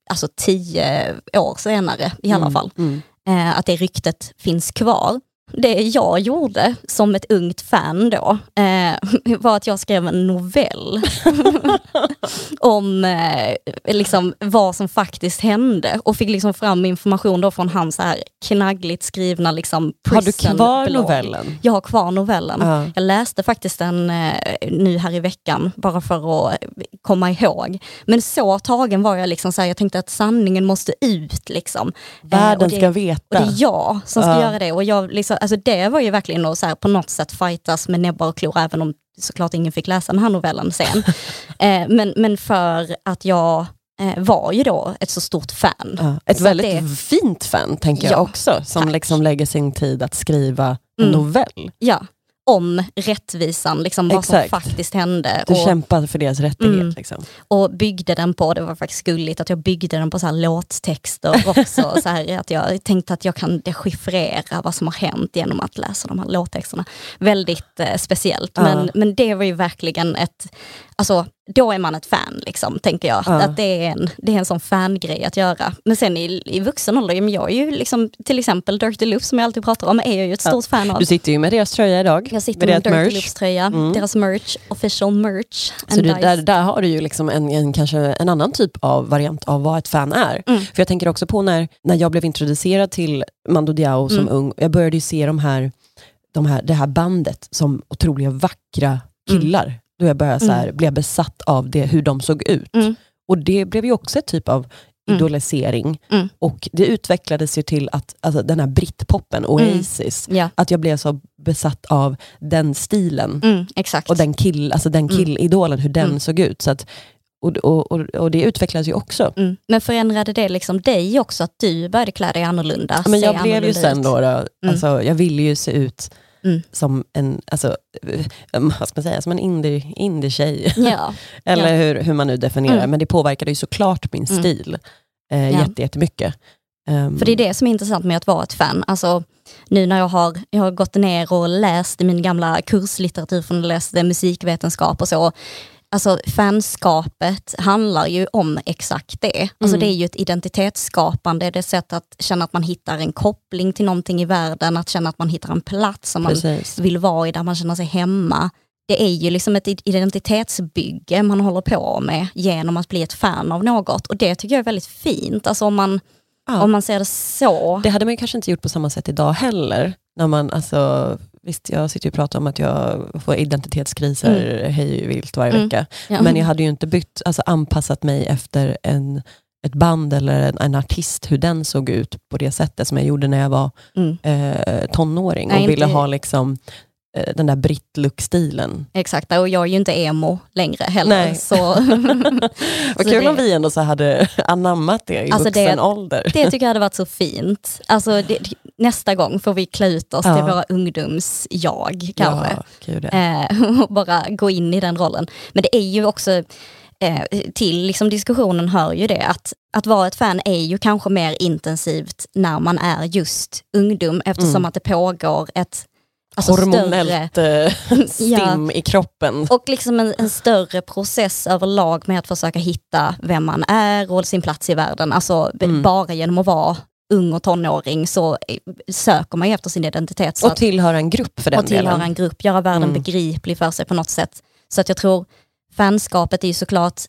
[SPEAKER 1] alltså tio år senare i alla
[SPEAKER 2] Mm,
[SPEAKER 1] fall.
[SPEAKER 2] Mm.
[SPEAKER 1] Eh, att det ryktet finns kvar. Det jag gjorde som ett ungt fan då, eh, var att jag skrev en novell om eh, liksom vad som faktiskt hände och fick liksom fram information då från hans så här knaggligt skrivna liksom
[SPEAKER 2] Har du kvar
[SPEAKER 1] blogg.
[SPEAKER 2] novellen?
[SPEAKER 1] Jag har kvar novellen.
[SPEAKER 2] Ja.
[SPEAKER 1] Jag läste faktiskt den eh, nu här i veckan, bara för att komma ihåg. Men så tagen var jag, liksom, så här, jag tänkte att sanningen måste ut. Liksom. Eh,
[SPEAKER 2] Världen
[SPEAKER 1] och det-
[SPEAKER 2] ska
[SPEAKER 1] och
[SPEAKER 2] veta.
[SPEAKER 1] det är jag som ska
[SPEAKER 2] Ja.
[SPEAKER 1] göra det. Och jag, liksom, alltså det var ju verkligen att så här, på något sätt fightas med näbbar och klor, även om såklart ingen fick läsa den här novellen sen. eh, men, men för att jag eh, var ju då ett så stort fan.
[SPEAKER 2] Ja, ett
[SPEAKER 1] Så
[SPEAKER 2] väldigt
[SPEAKER 1] det-
[SPEAKER 2] fint fan, tänker jag
[SPEAKER 1] Ja,
[SPEAKER 2] också, som
[SPEAKER 1] tack.
[SPEAKER 2] liksom lägger sin tid att skriva en
[SPEAKER 1] Mm.
[SPEAKER 2] novell.
[SPEAKER 1] Ja, om rättvisan, liksom, vad som
[SPEAKER 2] Exakt.
[SPEAKER 1] faktiskt hände.
[SPEAKER 2] Du
[SPEAKER 1] Och-
[SPEAKER 2] kämpar för deras rättighet.
[SPEAKER 1] Mm.
[SPEAKER 2] Liksom.
[SPEAKER 1] och byggde den på, det var faktiskt gulligt att jag byggde den på så här låttexter också. så här, att jag tänkte att jag kan dechiffrera vad som har hänt genom att läsa de här låttexterna. Väldigt eh, speciellt,
[SPEAKER 2] Ja.
[SPEAKER 1] men, men det var ju verkligen ett, alltså då är man ett fan, liksom, tänker jag.
[SPEAKER 2] Ja.
[SPEAKER 1] Att det är, en, det är en sån fangrej att göra. Men sen i, i vuxen ålder, jag är ju liksom, till exempel Dirty Loops som jag alltid pratar om, är jag ju ett
[SPEAKER 2] Ja.
[SPEAKER 1] stort fan av.
[SPEAKER 2] Du sitter ju med deras tröja idag.
[SPEAKER 1] Jag sitter med
[SPEAKER 2] deras
[SPEAKER 1] Dirty
[SPEAKER 2] merch.
[SPEAKER 1] Loops-tröja,
[SPEAKER 2] Mm.
[SPEAKER 1] deras merch, official merch.
[SPEAKER 2] Så du, där, där har du ju liksom en, en, kanske en annan typ av variant av vad ett fan är.
[SPEAKER 1] Mm.
[SPEAKER 2] För jag tänker också på när, när jag blev introducerad till Mando Diao som
[SPEAKER 1] Mm.
[SPEAKER 2] ung, jag började ju se de här, de här, det här bandet som otroliga vackra killar. Då jag började så här, blev besatt av det, hur de såg ut.
[SPEAKER 1] Mm.
[SPEAKER 2] Och det blev ju också ett typ av
[SPEAKER 1] Mm.
[SPEAKER 2] idolisering.
[SPEAKER 1] Mm.
[SPEAKER 2] Och det utvecklades ju till att alltså, den här britpopen, Oasis,
[SPEAKER 1] Ja,
[SPEAKER 2] att jag blev så besatt av den stilen.
[SPEAKER 1] mm.
[SPEAKER 2] Och den, kill, alltså den
[SPEAKER 1] Mm.
[SPEAKER 2] killidolen, hur den
[SPEAKER 1] Mm.
[SPEAKER 2] såg ut. Så att, och, och, och, och det utvecklades ju också.
[SPEAKER 1] Mm. Men förändrade det liksom dig också, att du började klä dig annorlunda?
[SPEAKER 2] Ja, Men jag blev ju sen då, då alltså, jag ville ju se ut
[SPEAKER 1] Mm.
[SPEAKER 2] som en, alltså, eh, vad ska man säga, som en indie, indie-tjej.
[SPEAKER 1] Ja,
[SPEAKER 2] Eller hur, hur man nu definierar,
[SPEAKER 1] Mm.
[SPEAKER 2] men det påverkade ju såklart min
[SPEAKER 1] Mm.
[SPEAKER 2] stil eh,
[SPEAKER 1] Ja.
[SPEAKER 2] jätte, jättemycket. Um,
[SPEAKER 1] för det är det som är intressant med att vara ett fan. Alltså, nu när jag har, jag har gått ner och läst min gamla kurslitteratur från läste musikvetenskap och så, Alltså fanskapet handlar ju om exakt det. Alltså
[SPEAKER 2] Mm.
[SPEAKER 1] det är ju ett identitetsskapande, det är ett sätt att känna att man hittar en koppling till någonting i världen, att känna att man hittar en plats som man
[SPEAKER 2] Precis.
[SPEAKER 1] vill vara i, där man känner sig hemma. Det är ju liksom ett identitetsbygge man håller på med genom att bli ett fan av något och det tycker jag är väldigt fint. Alltså om man,
[SPEAKER 2] Ja.
[SPEAKER 1] om man ser det så.
[SPEAKER 2] Det hade man ju kanske inte gjort på samma sätt idag heller. När man, alltså, visst, jag sitter ju och pratar om att jag får identitetskriser hej vilt varje
[SPEAKER 1] Mm.
[SPEAKER 2] vecka.
[SPEAKER 1] Ja.
[SPEAKER 2] Men jag hade ju inte bytt, alltså anpassat mig efter en, ett band eller en, en artist, hur den såg ut på det sättet som jag gjorde när jag var
[SPEAKER 1] Mm,
[SPEAKER 2] eh, tonåring
[SPEAKER 1] Nej,
[SPEAKER 2] och ville
[SPEAKER 1] inte-
[SPEAKER 2] ha liksom, den där britt-look-stilen.
[SPEAKER 1] exakt, och jag är ju inte emo längre heller.
[SPEAKER 2] Nej.
[SPEAKER 1] Så
[SPEAKER 2] Vad kul
[SPEAKER 1] det-
[SPEAKER 2] om vi ändå så hade anammat det i
[SPEAKER 1] Alltså det-
[SPEAKER 2] vuxen ålder.
[SPEAKER 1] det tycker jag hade varit så fint. Alltså det, nästa gång får vi klä ut oss
[SPEAKER 2] Ja.
[SPEAKER 1] till våra ungdoms-jag kanske.
[SPEAKER 2] Ja.
[SPEAKER 1] eh, och bara gå in i den rollen. Men det är ju också, eh, till liksom diskussionen hör ju det, att, att vara ett fan är ju kanske mer intensivt när man är just ungdom, eftersom
[SPEAKER 2] Mm.
[SPEAKER 1] att det pågår ett alltså, större,
[SPEAKER 2] Hormonellt eh, stim i kroppen.
[SPEAKER 1] och liksom en, en större process överlag med att försöka hitta vem man är och sin plats i världen. Alltså
[SPEAKER 2] Mm.
[SPEAKER 1] bara genom att vara ung och tonåring så eh, söker man ju efter sin identitet. Så
[SPEAKER 2] Och tillhöra en grupp för den
[SPEAKER 1] och tillhöra
[SPEAKER 2] delen.
[SPEAKER 1] en grupp, göra världen
[SPEAKER 2] Mm.
[SPEAKER 1] begriplig för sig på något sätt. Så att jag tror fanskapet är ju såklart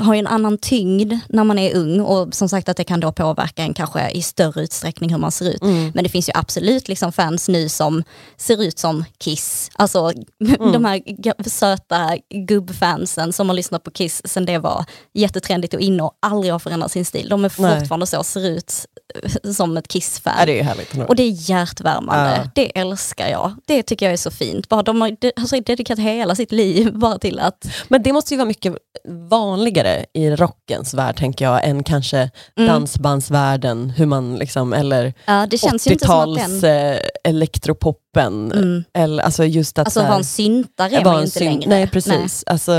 [SPEAKER 1] har ju en annan tyngd när man är ung och som sagt att det kan då påverka en kanske i större utsträckning hur man ser ut.
[SPEAKER 2] Mm.
[SPEAKER 1] Men det finns ju absolut liksom fans nu som ser ut som Kiss. Alltså
[SPEAKER 2] Mm.
[SPEAKER 1] de här söta gubbfansen som har lyssnat på Kiss sen det var jättetrendigt och inne och aldrig har förändrat sin stil. De är
[SPEAKER 2] Nej.
[SPEAKER 1] fortfarande så, ser ut eh, som ett Kiss-fan.
[SPEAKER 2] Ja, det är härligt.
[SPEAKER 1] Och det är hjärtvärmande.
[SPEAKER 2] Ja.
[SPEAKER 1] Det älskar jag. Det tycker jag är så fint. Bara de har alltså, dedikerat hela sitt liv bara till att...
[SPEAKER 2] Men det måste ju vara mycket vanligare i rockens värld, tänker jag, än kanske
[SPEAKER 1] Mm.
[SPEAKER 2] dansbandsvärlden, hur man liksom, eller
[SPEAKER 1] Ja, det känns ju inte som att
[SPEAKER 2] 80-tals
[SPEAKER 1] den...
[SPEAKER 2] eh, elektropoppen.
[SPEAKER 1] Mm.
[SPEAKER 2] Eller, alltså just att
[SPEAKER 1] Alltså vara en syntare är man inte
[SPEAKER 2] syn-
[SPEAKER 1] längre.
[SPEAKER 2] Nej, precis. Alltså,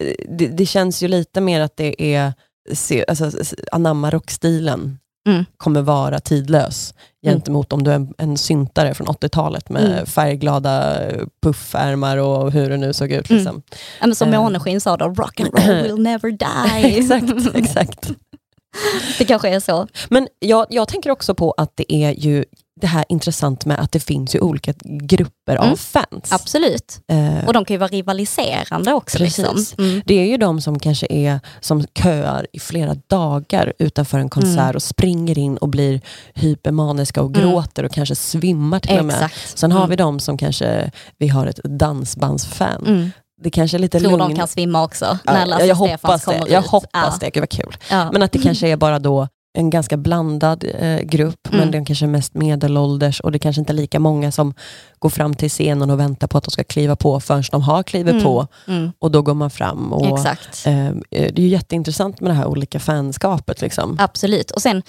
[SPEAKER 2] eh, det, det känns ju lite mer att det är, se, alltså, anamma rockstilen
[SPEAKER 1] Mm.
[SPEAKER 2] kommer vara tidlös gentemot om du är en, en syntare från 80-talet med
[SPEAKER 1] Mm.
[SPEAKER 2] färgglada puffärmar och hur det nu såg ut.
[SPEAKER 1] Mm.
[SPEAKER 2] Liksom.
[SPEAKER 1] Ja, men som
[SPEAKER 2] Eh.
[SPEAKER 1] Måneskin sa då, rock and roll will never die.
[SPEAKER 2] exakt, exakt.
[SPEAKER 1] Det kanske är så.
[SPEAKER 2] Men jag, jag tänker också på att det är ju det här intressant med att det finns ju olika grupper
[SPEAKER 1] Mm.
[SPEAKER 2] av fans.
[SPEAKER 1] Absolut.
[SPEAKER 2] Eh,
[SPEAKER 1] Och de kan ju vara rivaliserande också. Liksom. Mm.
[SPEAKER 2] Det är ju de som kanske är som köar i flera dagar utanför en konsert
[SPEAKER 1] Mm.
[SPEAKER 2] och springer in och blir hypermaniska och
[SPEAKER 1] Mm.
[SPEAKER 2] gråter och kanske svimmar till och med.
[SPEAKER 1] Exakt.
[SPEAKER 2] Sen har
[SPEAKER 1] Mm.
[SPEAKER 2] vi de som kanske, vi har ett dansbandsfan.
[SPEAKER 1] Mm.
[SPEAKER 2] Det kanske är lite
[SPEAKER 1] Tror
[SPEAKER 2] lugn.
[SPEAKER 1] de kan svimma också
[SPEAKER 2] Ja,
[SPEAKER 1] när Lasse
[SPEAKER 2] jag
[SPEAKER 1] Stefans
[SPEAKER 2] hoppas
[SPEAKER 1] kommer
[SPEAKER 2] det. Jag
[SPEAKER 1] ut.
[SPEAKER 2] hoppas
[SPEAKER 1] ja.
[SPEAKER 2] det, gud vad kul.
[SPEAKER 1] Ja.
[SPEAKER 2] Men att det kanske är bara då en ganska blandad eh, grupp,
[SPEAKER 1] Mm.
[SPEAKER 2] men den kanske är mest medelålders och det kanske inte är lika många som går fram till scenen och väntar på att de ska kliva på förrän de har klivit
[SPEAKER 1] Mm.
[SPEAKER 2] på
[SPEAKER 1] Mm.
[SPEAKER 2] och då går man fram. Och,
[SPEAKER 1] Exakt.
[SPEAKER 2] eh, det är ju jätteintressant med det här olika fanskapet. Liksom.
[SPEAKER 1] Absolut. Och sen,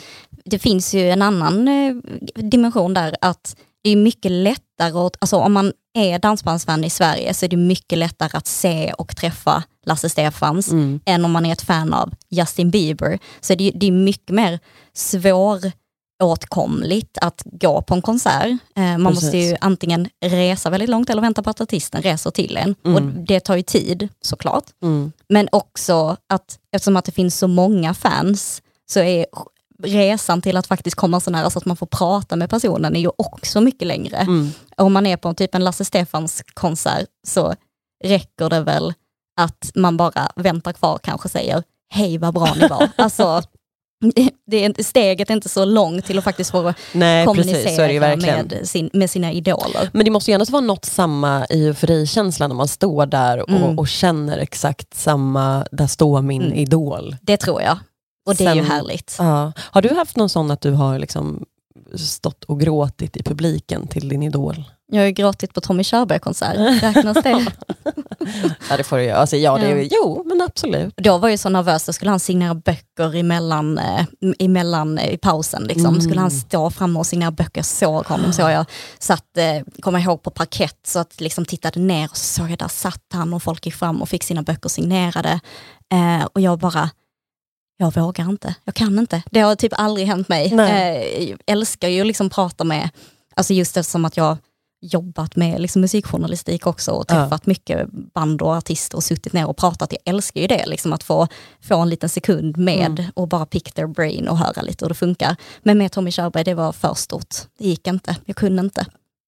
[SPEAKER 1] det finns ju en annan eh, dimension där, att det är mycket lättare, att, alltså om man är dansbandsfan i Sverige så är det mycket lättare att se och träffa Lasse Stefans
[SPEAKER 2] Mm.
[SPEAKER 1] än om man är ett fan av Justin Bieber. Så det, det är mycket mer svåråtkomligt att gå på en konsert. Eh, man
[SPEAKER 2] Precis.
[SPEAKER 1] måste ju antingen resa väldigt långt eller vänta på att artisten reser till en. Och
[SPEAKER 2] Mm.
[SPEAKER 1] det tar ju tid såklart.
[SPEAKER 2] Mm.
[SPEAKER 1] Men också att eftersom att det finns så många fans så är resan till att faktiskt komma så nära så att man får prata med personen är ju också mycket längre.
[SPEAKER 2] Mm.
[SPEAKER 1] Om man är på typ en Lasse Stefans konsert så räcker det väl att man bara väntar kvar kanske säger hej vad bra ni var. alltså, det, är, steget är inte så långt till att faktiskt få
[SPEAKER 2] Nej,
[SPEAKER 1] kommunicera
[SPEAKER 2] precis,
[SPEAKER 1] med, sin, med sina idoler.
[SPEAKER 2] Men det måste ju ändå vara något samma euforikänsla när man står där och,
[SPEAKER 1] Mm.
[SPEAKER 2] och känner exakt samma, där står min
[SPEAKER 1] Mm.
[SPEAKER 2] idol.
[SPEAKER 1] Det tror jag. Och det är ju
[SPEAKER 2] Sen-
[SPEAKER 1] härligt.
[SPEAKER 2] Ja. Har du haft någon sån att du har liksom stått och gråtit i publiken till din idol?
[SPEAKER 1] Jag har ju gråtit på Tommy Körberg-konsert, räknas det?
[SPEAKER 2] Ja det får du göra. Alltså, ja, det
[SPEAKER 1] Ja.
[SPEAKER 2] Jo, men absolut.
[SPEAKER 1] Då var jag så nervös, då skulle han signera böcker emellan, eh, emellan eh, i pausen. Liksom.
[SPEAKER 2] Mm.
[SPEAKER 1] Skulle han stå framme och signera böcker, jag såg honom. Så jag satt, eh, kommer ihåg, på parkett, så att liksom tittade ner och så såg jag där satt han och folk gick fram och fick sina böcker signerade. Eh, och jag bara, jag vågar inte, jag kan inte. Det har typ aldrig hänt mig. Eh, jag älskar ju liksom prata med, alltså just eftersom att jag jobbat med liksom musikjournalistik också och
[SPEAKER 2] Ja.
[SPEAKER 1] träffat mycket band och artister och suttit ner och pratat. Jag älskar ju det, liksom att få, få en liten sekund med
[SPEAKER 2] Mm.
[SPEAKER 1] och bara pick their brain och höra lite hur det funkar. Men med Tommy Körberg, det var för stort. Det gick inte, jag kunde inte.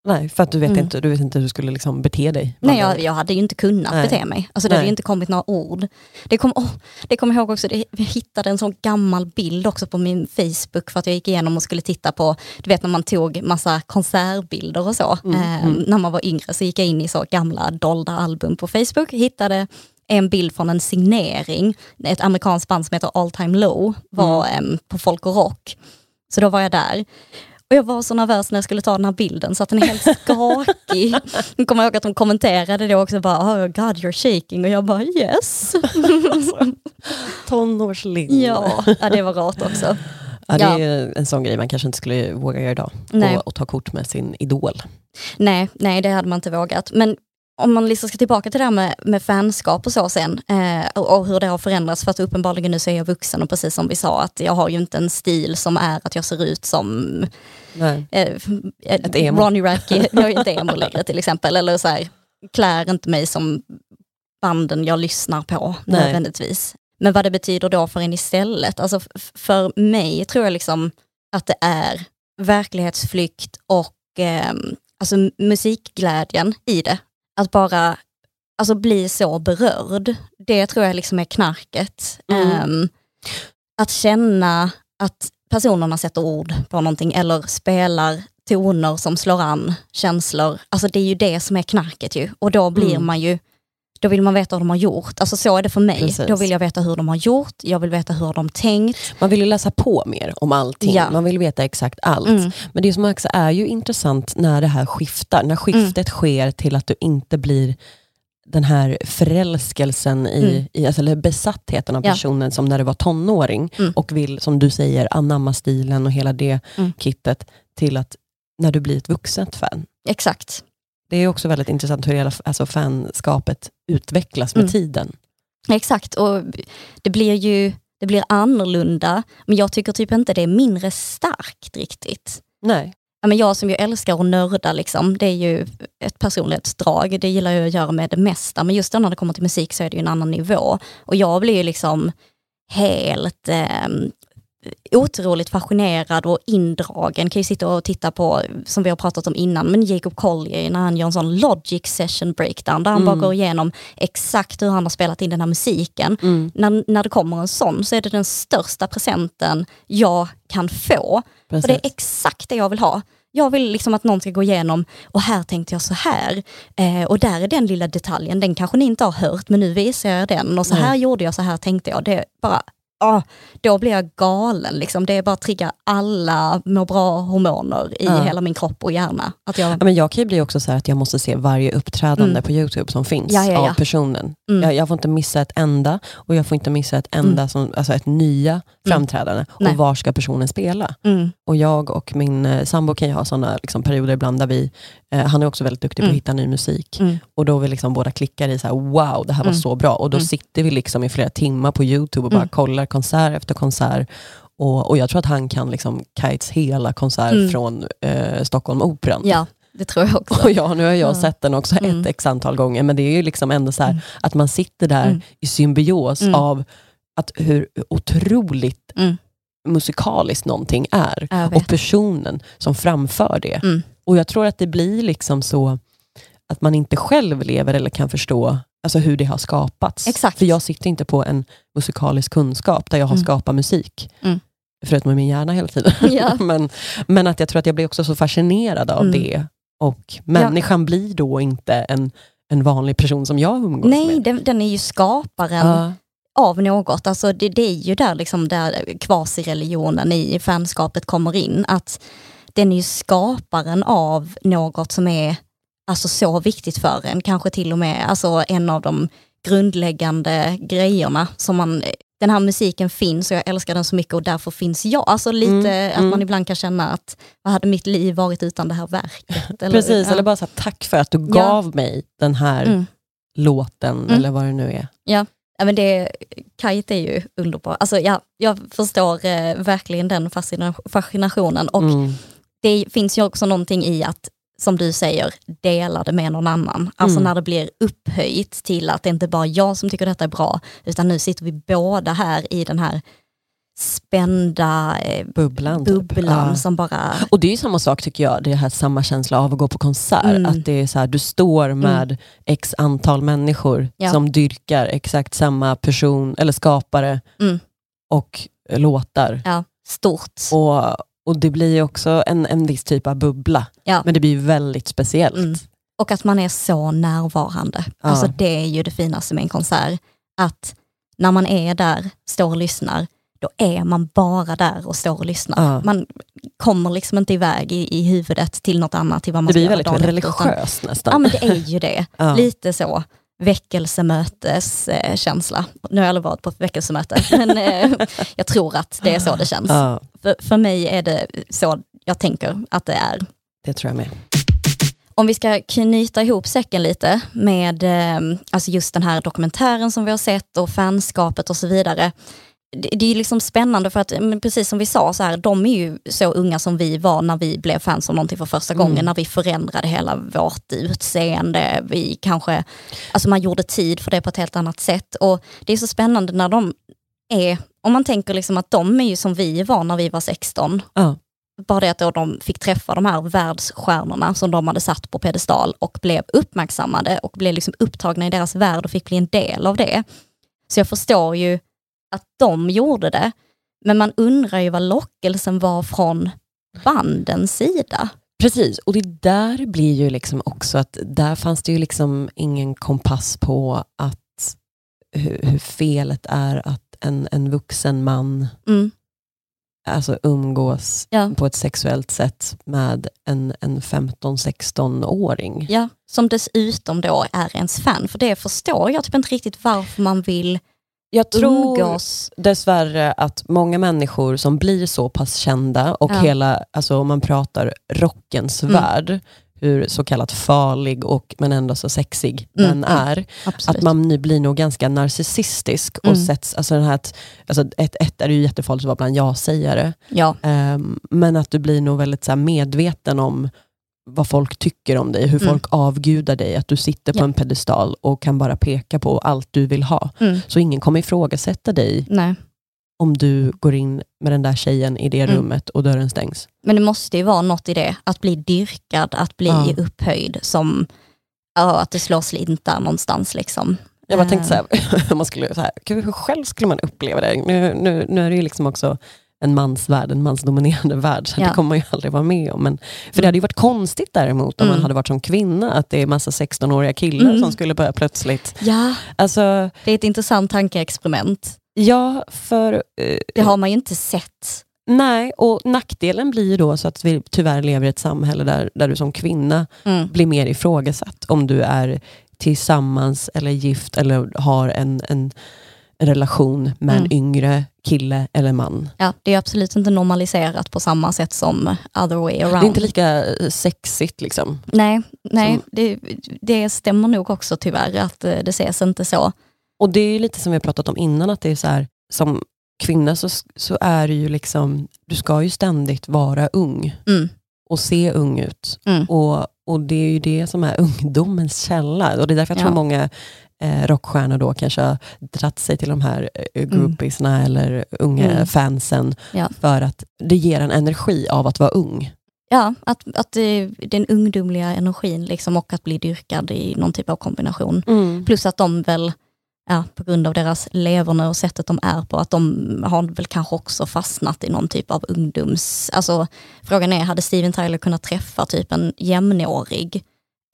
[SPEAKER 2] Nej, för att du vet,
[SPEAKER 1] Mm.
[SPEAKER 2] inte, du vet inte hur du skulle liksom bete dig.
[SPEAKER 1] Nej, jag, jag hade ju inte kunnat
[SPEAKER 2] Nej.
[SPEAKER 1] bete mig. Alltså det hade
[SPEAKER 2] Nej.
[SPEAKER 1] ju inte kommit några ord. Det kom, oh, det kom jag ihåg också, det, jag hittade en sån gammal bild också på min Facebook för att jag gick igenom och skulle titta på, du vet när man tog massa konsertbilder och så.
[SPEAKER 2] Mm,
[SPEAKER 1] eh,
[SPEAKER 2] mm.
[SPEAKER 1] När man var yngre så gick jag in i så gamla dolda album på Facebook, hittade en bild från en signering, ett amerikanskt band som heter All Time Low, var em, på Folk och Rock. Så då var jag där. Och jag var så nervös när jag skulle ta den här bilden så att den är helt skakig. Jag kommer ihåg att de kommenterade det också, bara, oh God you're shaking och jag bara yes.
[SPEAKER 2] Tonårsling.
[SPEAKER 1] ja, ja, det var rart också.
[SPEAKER 2] Ja, det
[SPEAKER 1] Ja.
[SPEAKER 2] är en sån grej man kanske inte skulle våga göra idag. Och, och ta kort med sin idol.
[SPEAKER 1] Nej, nej, det hade man inte vågat. Men om man liksom ska tillbaka till det här med, med fanskap och så sen, eh, och, och hur det har förändrats, för att uppenbarligen nu så är jag vuxen och precis som vi sa, att jag har ju inte en stil som är att jag ser ut som
[SPEAKER 2] Nej.
[SPEAKER 1] eh,
[SPEAKER 2] Ett emo.
[SPEAKER 1] Ronny Racky, jag är inte emo längre till exempel, eller så här, klär inte mig som banden jag lyssnar på
[SPEAKER 2] Nej.
[SPEAKER 1] nödvändigtvis. Men vad det betyder då för en istället, alltså för mig tror jag liksom att det är verklighetsflykt och eh, alltså musikglädjen i det. Att bara alltså, bli så berörd, det tror jag liksom är knarket.
[SPEAKER 2] Mm.
[SPEAKER 1] Ehm, att känna att personerna sätter ord på någonting eller spelar toner som slår an känslor. Alltså det är ju det som är knarket ju. Och då blir
[SPEAKER 2] Mm.
[SPEAKER 1] man ju, då vill man veta hur de har gjort. Alltså så är det för mig.
[SPEAKER 2] Precis.
[SPEAKER 1] Då vill jag veta hur de har gjort, jag vill veta hur de tänkt.
[SPEAKER 2] Man vill ju läsa på mer om allting.
[SPEAKER 1] Ja.
[SPEAKER 2] Man vill veta exakt allt.
[SPEAKER 1] Mm.
[SPEAKER 2] Men det som också är ju intressant när det här skiftar. När skiftet sker till att du inte blir den här förälskelsen i,
[SPEAKER 1] Mm.
[SPEAKER 2] i alltså, eller besattheten av
[SPEAKER 1] Ja.
[SPEAKER 2] personen som när du var tonåring
[SPEAKER 1] Mm.
[SPEAKER 2] och vill, som du säger, anamma stilen och hela det
[SPEAKER 1] Mm.
[SPEAKER 2] kittet till att när du blir ett vuxet fan.
[SPEAKER 1] Exakt.
[SPEAKER 2] Det är också väldigt intressant hur hela alltså, fanskapet utvecklas med
[SPEAKER 1] Mm.
[SPEAKER 2] tiden.
[SPEAKER 1] Exakt, och det blir ju det blir annorlunda, men jag tycker typ inte det är mindre starkt riktigt.
[SPEAKER 2] Nej.
[SPEAKER 1] Ja, men jag som ju älskar att nörda, liksom, det är ju ett personlighetsdrag, det gillar jag att göra med det mesta, men just när det kommer till musik så är det ju en annan nivå. Och jag blir ju liksom helt, eh, otroligt fascinerad och indragen. Kan ju sitta och titta på, som vi har pratat om innan, men Jacob Collier när han gör en sån Logic session breakdown där han bara går igenom exakt hur han har spelat in den här musiken. När, när det kommer en sån så är det den största presenten jag kan få.
[SPEAKER 2] Precis.
[SPEAKER 1] Och det är exakt det jag vill ha. Jag vill liksom att någon ska gå igenom, och här tänkte jag så här. Eh, och där är den lilla detaljen, den kanske ni inte har hört, men nu visar jag den. Och så här gjorde jag, så här tänkte jag. Det bara, ah, då blir jag galen. Liksom. Det är bara att trigga alla må bra-hormoner i
[SPEAKER 2] Ja.
[SPEAKER 1] hela min kropp och hjärna. Att jag,
[SPEAKER 2] Ja, men jag kan ju bli också så här att jag måste se varje uppträdande
[SPEAKER 1] Mm.
[SPEAKER 2] på YouTube som finns
[SPEAKER 1] Ja, ja,
[SPEAKER 2] av personen.
[SPEAKER 1] Mm.
[SPEAKER 2] Jag, jag får inte missa ett enda och jag får inte missa ett enda som, alltså ett nya framträdande.
[SPEAKER 1] Nej.
[SPEAKER 2] Och var ska personen spela?
[SPEAKER 1] mm,
[SPEAKER 2] Och jag och min eh, sambo kan ju ha sådana liksom, perioder ibland där vi, han är också väldigt duktig på
[SPEAKER 1] Mm.
[SPEAKER 2] att hitta ny musik.
[SPEAKER 1] mm,
[SPEAKER 2] Och då vi liksom båda klickar i så här, wow, det här var
[SPEAKER 1] Mm.
[SPEAKER 2] så bra. Och då
[SPEAKER 1] Mm.
[SPEAKER 2] sitter vi liksom i flera timmar på YouTube och bara
[SPEAKER 1] Mm.
[SPEAKER 2] kollar konsert efter konsert. Och, och jag tror att han kan liksom Kites hela konsert
[SPEAKER 1] Mm.
[SPEAKER 2] från eh, Stockholm Operan.
[SPEAKER 1] ja, det tror jag också.
[SPEAKER 2] Och ja, nu har jag
[SPEAKER 1] Ja.
[SPEAKER 2] sett den också
[SPEAKER 1] Mm.
[SPEAKER 2] ett x antal gånger, men det är ju liksom ändå så här,
[SPEAKER 1] Mm.
[SPEAKER 2] att man sitter där
[SPEAKER 1] Mm.
[SPEAKER 2] i symbios
[SPEAKER 1] Mm.
[SPEAKER 2] av att hur otroligt
[SPEAKER 1] Mm.
[SPEAKER 2] musikaliskt någonting är. Och personen som framför det. Och jag tror att det blir liksom så att man inte själv lever eller kan förstå alltså hur det har skapats.
[SPEAKER 1] Exakt.
[SPEAKER 2] För jag sitter inte på en musikalisk kunskap där jag har
[SPEAKER 1] Mm.
[SPEAKER 2] skapat musik.
[SPEAKER 1] Mm.
[SPEAKER 2] Förutom med min hjärna hela tiden.
[SPEAKER 1] Ja.
[SPEAKER 2] men, men att jag tror att jag blir också så fascinerad av
[SPEAKER 1] Mm.
[SPEAKER 2] det. Och människan blir då inte en, en vanlig person som jag umgås
[SPEAKER 1] Nej,
[SPEAKER 2] med.
[SPEAKER 1] den, den är ju skaparen
[SPEAKER 2] Ja.
[SPEAKER 1] av något. Alltså det, det är ju där, liksom där kvasireligionen i fanskapet kommer in. Att den är ju skaparen av något som är alltså, så viktigt för en. Kanske till och med alltså, en av de grundläggande grejerna som man den här musiken finns och jag älskar den så mycket och därför finns jag. Alltså lite
[SPEAKER 2] Mm,
[SPEAKER 1] att
[SPEAKER 2] mm.
[SPEAKER 1] man ibland kan känna att vad hade mitt liv varit utan det här verket? Eller,
[SPEAKER 2] Precis,
[SPEAKER 1] ja.
[SPEAKER 2] eller bara så här, tack för att du gav mig den här
[SPEAKER 1] Mm.
[SPEAKER 2] låten, eller vad det nu är.
[SPEAKER 1] Ja, men det, Kite är ju underbar. Alltså, ja, jag förstår eh, verkligen den fascina- fascinationen och
[SPEAKER 2] Mm.
[SPEAKER 1] Det finns ju också någonting i att, som du säger, dela det med någon annan. Alltså
[SPEAKER 2] Mm.
[SPEAKER 1] när det blir upphöjt till att det inte bara är jag som tycker detta är bra, utan nu sitter vi båda här i den här spända eh,
[SPEAKER 2] Bubblan. typ.
[SPEAKER 1] bubblan
[SPEAKER 2] Ja.
[SPEAKER 1] som bara...
[SPEAKER 2] Och det är ju samma sak tycker jag, det här samma känsla av att gå på konsert.
[SPEAKER 1] Mm.
[SPEAKER 2] Att det är så här, du står med x antal människor
[SPEAKER 1] Ja.
[SPEAKER 2] som dyrkar exakt samma person, eller skapare,
[SPEAKER 1] Mm.
[SPEAKER 2] och låtar.
[SPEAKER 1] Ja, stort.
[SPEAKER 2] Och, och det blir ju också en, en viss typ av bubbla,
[SPEAKER 1] Ja.
[SPEAKER 2] men det blir ju väldigt speciellt.
[SPEAKER 1] Mm. Och att man är så närvarande.
[SPEAKER 2] Ja.
[SPEAKER 1] Alltså det är ju det finaste med en konsert. Att när man är där, står och lyssnar, då är man bara där och står och lyssnar.
[SPEAKER 2] Ja.
[SPEAKER 1] Man kommer liksom inte iväg i, i huvudet till något annat, till vad man
[SPEAKER 2] Det blir väldigt
[SPEAKER 1] dagen efter, utan-
[SPEAKER 2] religiöst nästan.
[SPEAKER 1] Ja men det är ju det.
[SPEAKER 2] Ja.
[SPEAKER 1] Lite så väckelsemöteskänsla. Nu har jag aldrig varit på ett väckelsemöte, men eh, jag tror att det är så det känns.
[SPEAKER 2] Ja,
[SPEAKER 1] För, för mig är det så jag tänker att det är.
[SPEAKER 2] det tror jag med.
[SPEAKER 1] Om vi ska knyta ihop säcken lite med eh, alltså just den här dokumentären som vi har sett och fanskapet och så vidare. Det, är liksom spännande för att, precis som vi sa, så här, de är ju så unga som vi var när vi blev fans av någonting för första gången,
[SPEAKER 2] Mm.
[SPEAKER 1] när vi förändrade hela vårt utseende. Vi kanske, alltså man gjorde tid för det på ett helt annat sätt. Och Det är så spännande när de är, om man tänker liksom att de är ju som vi var när vi var 16,
[SPEAKER 2] Ja.
[SPEAKER 1] bara det att då de fick träffa de här världsstjärnorna som de hade satt på pedestal och blev uppmärksammade och blev liksom upptagna i deras värld och fick bli en del av det. Så jag förstår ju att de gjorde det, men man undrar ju vad lockelsen var från bandens sida.
[SPEAKER 2] Precis, och det där blir ju liksom också att där fanns det ju liksom ingen kompass på att hur, hur felet är att en, en vuxen man
[SPEAKER 1] Mm.
[SPEAKER 2] alltså umgås
[SPEAKER 1] Ja.
[SPEAKER 2] på ett sexuellt sätt med en, en 15-16-åring.
[SPEAKER 1] Ja, som dessutom då är ens fan, för det förstår jag typ inte riktigt varför man vill
[SPEAKER 2] Jag tror
[SPEAKER 1] umgås.
[SPEAKER 2] dessvärre att många människor som blir så pass kända och
[SPEAKER 1] Ja.
[SPEAKER 2] hela, alltså om man pratar rockens
[SPEAKER 1] Mm.
[SPEAKER 2] värld, hur så kallat farlig och men ändå så sexig
[SPEAKER 1] Mm,
[SPEAKER 2] den är,
[SPEAKER 1] Absolut.
[SPEAKER 2] att man nu blir nog ganska narcissistisk och
[SPEAKER 1] Mm.
[SPEAKER 2] sätts, alltså den här att, alltså ett, ett är det ju jättefarligt att vara bland ja-sägare,
[SPEAKER 1] ja,
[SPEAKER 2] Ehm, men att du blir nog väldigt så medveten om vad folk tycker om dig, hur
[SPEAKER 1] Mm.
[SPEAKER 2] folk avgudar dig, att du sitter på
[SPEAKER 1] Ja.
[SPEAKER 2] en pedestal och kan bara peka på allt du vill ha.
[SPEAKER 1] mm.
[SPEAKER 2] Så ingen kommer ifrågasätta dig
[SPEAKER 1] nej.
[SPEAKER 2] om du går in med den där tjejen i det
[SPEAKER 1] Mm.
[SPEAKER 2] rummet och dörren stängs.
[SPEAKER 1] Men det måste ju vara något i det, att bli dyrkad, att bli
[SPEAKER 2] Ja.
[SPEAKER 1] upphöjd, som ja, att det slår slint där någonstans. Liksom.
[SPEAKER 2] Jag bara tänkte
[SPEAKER 1] Eh,
[SPEAKER 2] så här, man skulle, så här, hur själv skulle man uppleva det? Nu, nu, nu är det ju liksom också en mansvärld, en mansdominerande värld, så
[SPEAKER 1] Ja.
[SPEAKER 2] det kommer man ju aldrig vara med om. Men, för det hade ju varit konstigt däremot om
[SPEAKER 1] Mm.
[SPEAKER 2] man hade varit som kvinna, att det är massa 16-åriga killar
[SPEAKER 1] Mm.
[SPEAKER 2] som skulle börja plötsligt.
[SPEAKER 1] Ja,
[SPEAKER 2] Alltså,
[SPEAKER 1] det är ett intressant tankeexperiment.
[SPEAKER 2] ja, för... eh,
[SPEAKER 1] Det har man ju inte sett.
[SPEAKER 2] Nej, och nackdelen blir ju då så att vi tyvärr lever i ett samhälle där, där du som kvinna
[SPEAKER 1] Mm.
[SPEAKER 2] blir mer ifrågasatt om du är tillsammans eller gift eller har en, en relation med en
[SPEAKER 1] Mm.
[SPEAKER 2] yngre kille eller man.
[SPEAKER 1] Ja, det är absolut inte normaliserat på samma sätt som other way around.
[SPEAKER 2] Det är inte lika eh, sexigt liksom.
[SPEAKER 1] Nej, nej
[SPEAKER 2] Som-
[SPEAKER 1] det, det stämmer nog också tyvärr att eh, det ses inte så.
[SPEAKER 2] Och det är lite som vi har pratat om innan, att det är så här, som kvinna så, så är det ju liksom, du ska ju ständigt vara ung
[SPEAKER 1] Mm.
[SPEAKER 2] och se ung ut.
[SPEAKER 1] Mm.
[SPEAKER 2] Och, och det är ju det som är ungdomens källa. Och det är därför jag tror
[SPEAKER 1] Ja.
[SPEAKER 2] många eh, rockstjärnor då kanske har dratt sig till de här eh, groupiesna eller unga
[SPEAKER 1] Mm.
[SPEAKER 2] fansen.
[SPEAKER 1] Ja.
[SPEAKER 2] För att det ger en energi av att vara ung.
[SPEAKER 1] Ja, att, att den ungdomliga energin liksom, och att bli dyrkad i någon typ av kombination. Plus att de väl, ja, på grund av deras leverne och sättet de är på, att de har väl kanske också fastnat i någon typ av ungdoms... Alltså, frågan är, hade Steven Tyler kunnat träffa typ en jämnårig?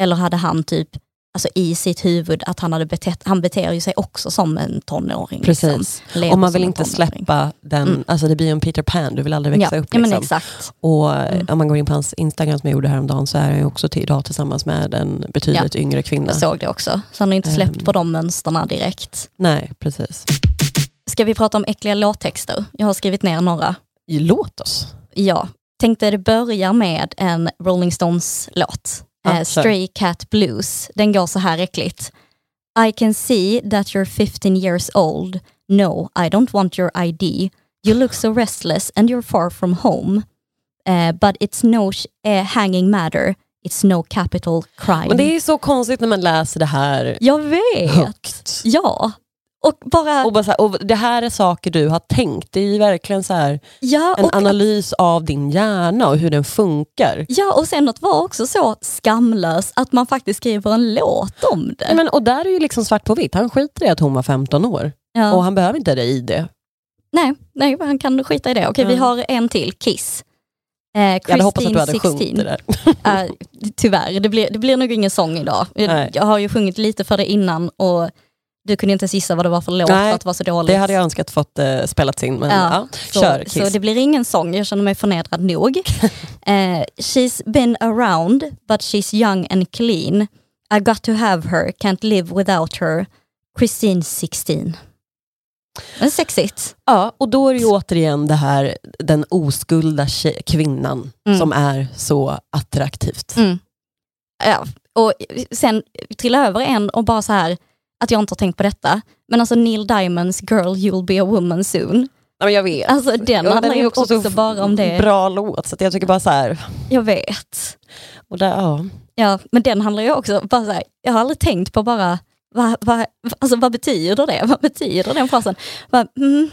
[SPEAKER 1] Eller hade han typ, alltså i sitt huvud, att han hade betett, han beter ju sig också som en tonåring.
[SPEAKER 2] Precis.
[SPEAKER 1] Liksom.
[SPEAKER 2] Och man vill inte släppa den,
[SPEAKER 1] Mm.
[SPEAKER 2] alltså det blir ju en Peter Pan, du vill aldrig växa
[SPEAKER 1] ja,
[SPEAKER 2] upp.
[SPEAKER 1] Ja,
[SPEAKER 2] Liksom.
[SPEAKER 1] exakt.
[SPEAKER 2] och
[SPEAKER 1] Mm.
[SPEAKER 2] om man går in på hans Instagram som jag gjorde häromdagen så är han ju också till idag tillsammans med en betydligt yngre kvinna.
[SPEAKER 1] Jag såg det också. Så han har inte släppt
[SPEAKER 2] Ehm.
[SPEAKER 1] på de mönsterna direkt.
[SPEAKER 2] Nej, precis.
[SPEAKER 1] Ska vi prata om äckliga låttexter? Jag har skrivit ner några.
[SPEAKER 2] Låt oss.
[SPEAKER 1] Ja, tänkte det börjar med en Rolling Stones-låt. Eh. Stray Cat Blues. Den går så här äckligt. I can see that you're 15 years old. No, I don't want your ID. You look so restless and you're far from home. Eh, but it's no eh, hanging matter. It's no capital crime.
[SPEAKER 2] Men det är så konstigt när man läser det här
[SPEAKER 1] Jag vet.
[SPEAKER 2] högt.
[SPEAKER 1] Ja. Och bara...
[SPEAKER 2] Och, bara så här, och det här är saker du har tänkt. Det är ju verkligen så här,
[SPEAKER 1] ja,
[SPEAKER 2] en
[SPEAKER 1] och
[SPEAKER 2] analys av din hjärna och hur den funkar.
[SPEAKER 1] Ja, och sen att vara också så skamlös att man faktiskt skriver en låt om det.
[SPEAKER 2] Men, och där är ju liksom svart på vitt. Han skiter i att hon var 15 år.
[SPEAKER 1] ja.
[SPEAKER 2] Och han behöver inte det i det.
[SPEAKER 1] nej, nej, han kan skita i det. Okej, vi
[SPEAKER 2] Mm.
[SPEAKER 1] har en till, Kiss. Eh,
[SPEAKER 2] Jag hade hoppats att du
[SPEAKER 1] Christine
[SPEAKER 2] hade sjungit det där.
[SPEAKER 1] Eh, tyvärr, det blir, det blir nog ingen sång idag. Jag, jag har ju sjungit lite för det innan och du kunde inte ens gissa vad det var för låt
[SPEAKER 2] Nej,
[SPEAKER 1] för att det var så dåligt.
[SPEAKER 2] Det hade jag önskat fått uh, spelats in. Men ja,
[SPEAKER 1] så,
[SPEAKER 2] kör Kiss.
[SPEAKER 1] så det blir ingen sång, jag känner mig förnedrad nog. eh, she's been around but she's young and clean. I got to have her, can't live without her. Christine 16. Men sexigt.
[SPEAKER 2] Ja, och då är det ju återigen det här, den oskulda tjej, kvinnan
[SPEAKER 1] Mm.
[SPEAKER 2] som är så attraktivt.
[SPEAKER 1] Mm. Ja, och sen trilla över en och bara så här, att jag inte har tänkt på detta. Men alltså Neil Diamonds Girl You'll Be a Woman Soon.
[SPEAKER 2] Ja, men jag vet.
[SPEAKER 1] Alltså den
[SPEAKER 2] Ja,
[SPEAKER 1] handlar ju också,
[SPEAKER 2] så
[SPEAKER 1] bara om det.
[SPEAKER 2] Bra låt, så jag tycker bara så här.
[SPEAKER 1] Jag vet.
[SPEAKER 2] Och där, ja.
[SPEAKER 1] Ja, men den handlar ju också bara så här, jag har aldrig tänkt på bara, vad, vad, alltså, vad betyder det? Vad betyder den frasen? Bara, mm,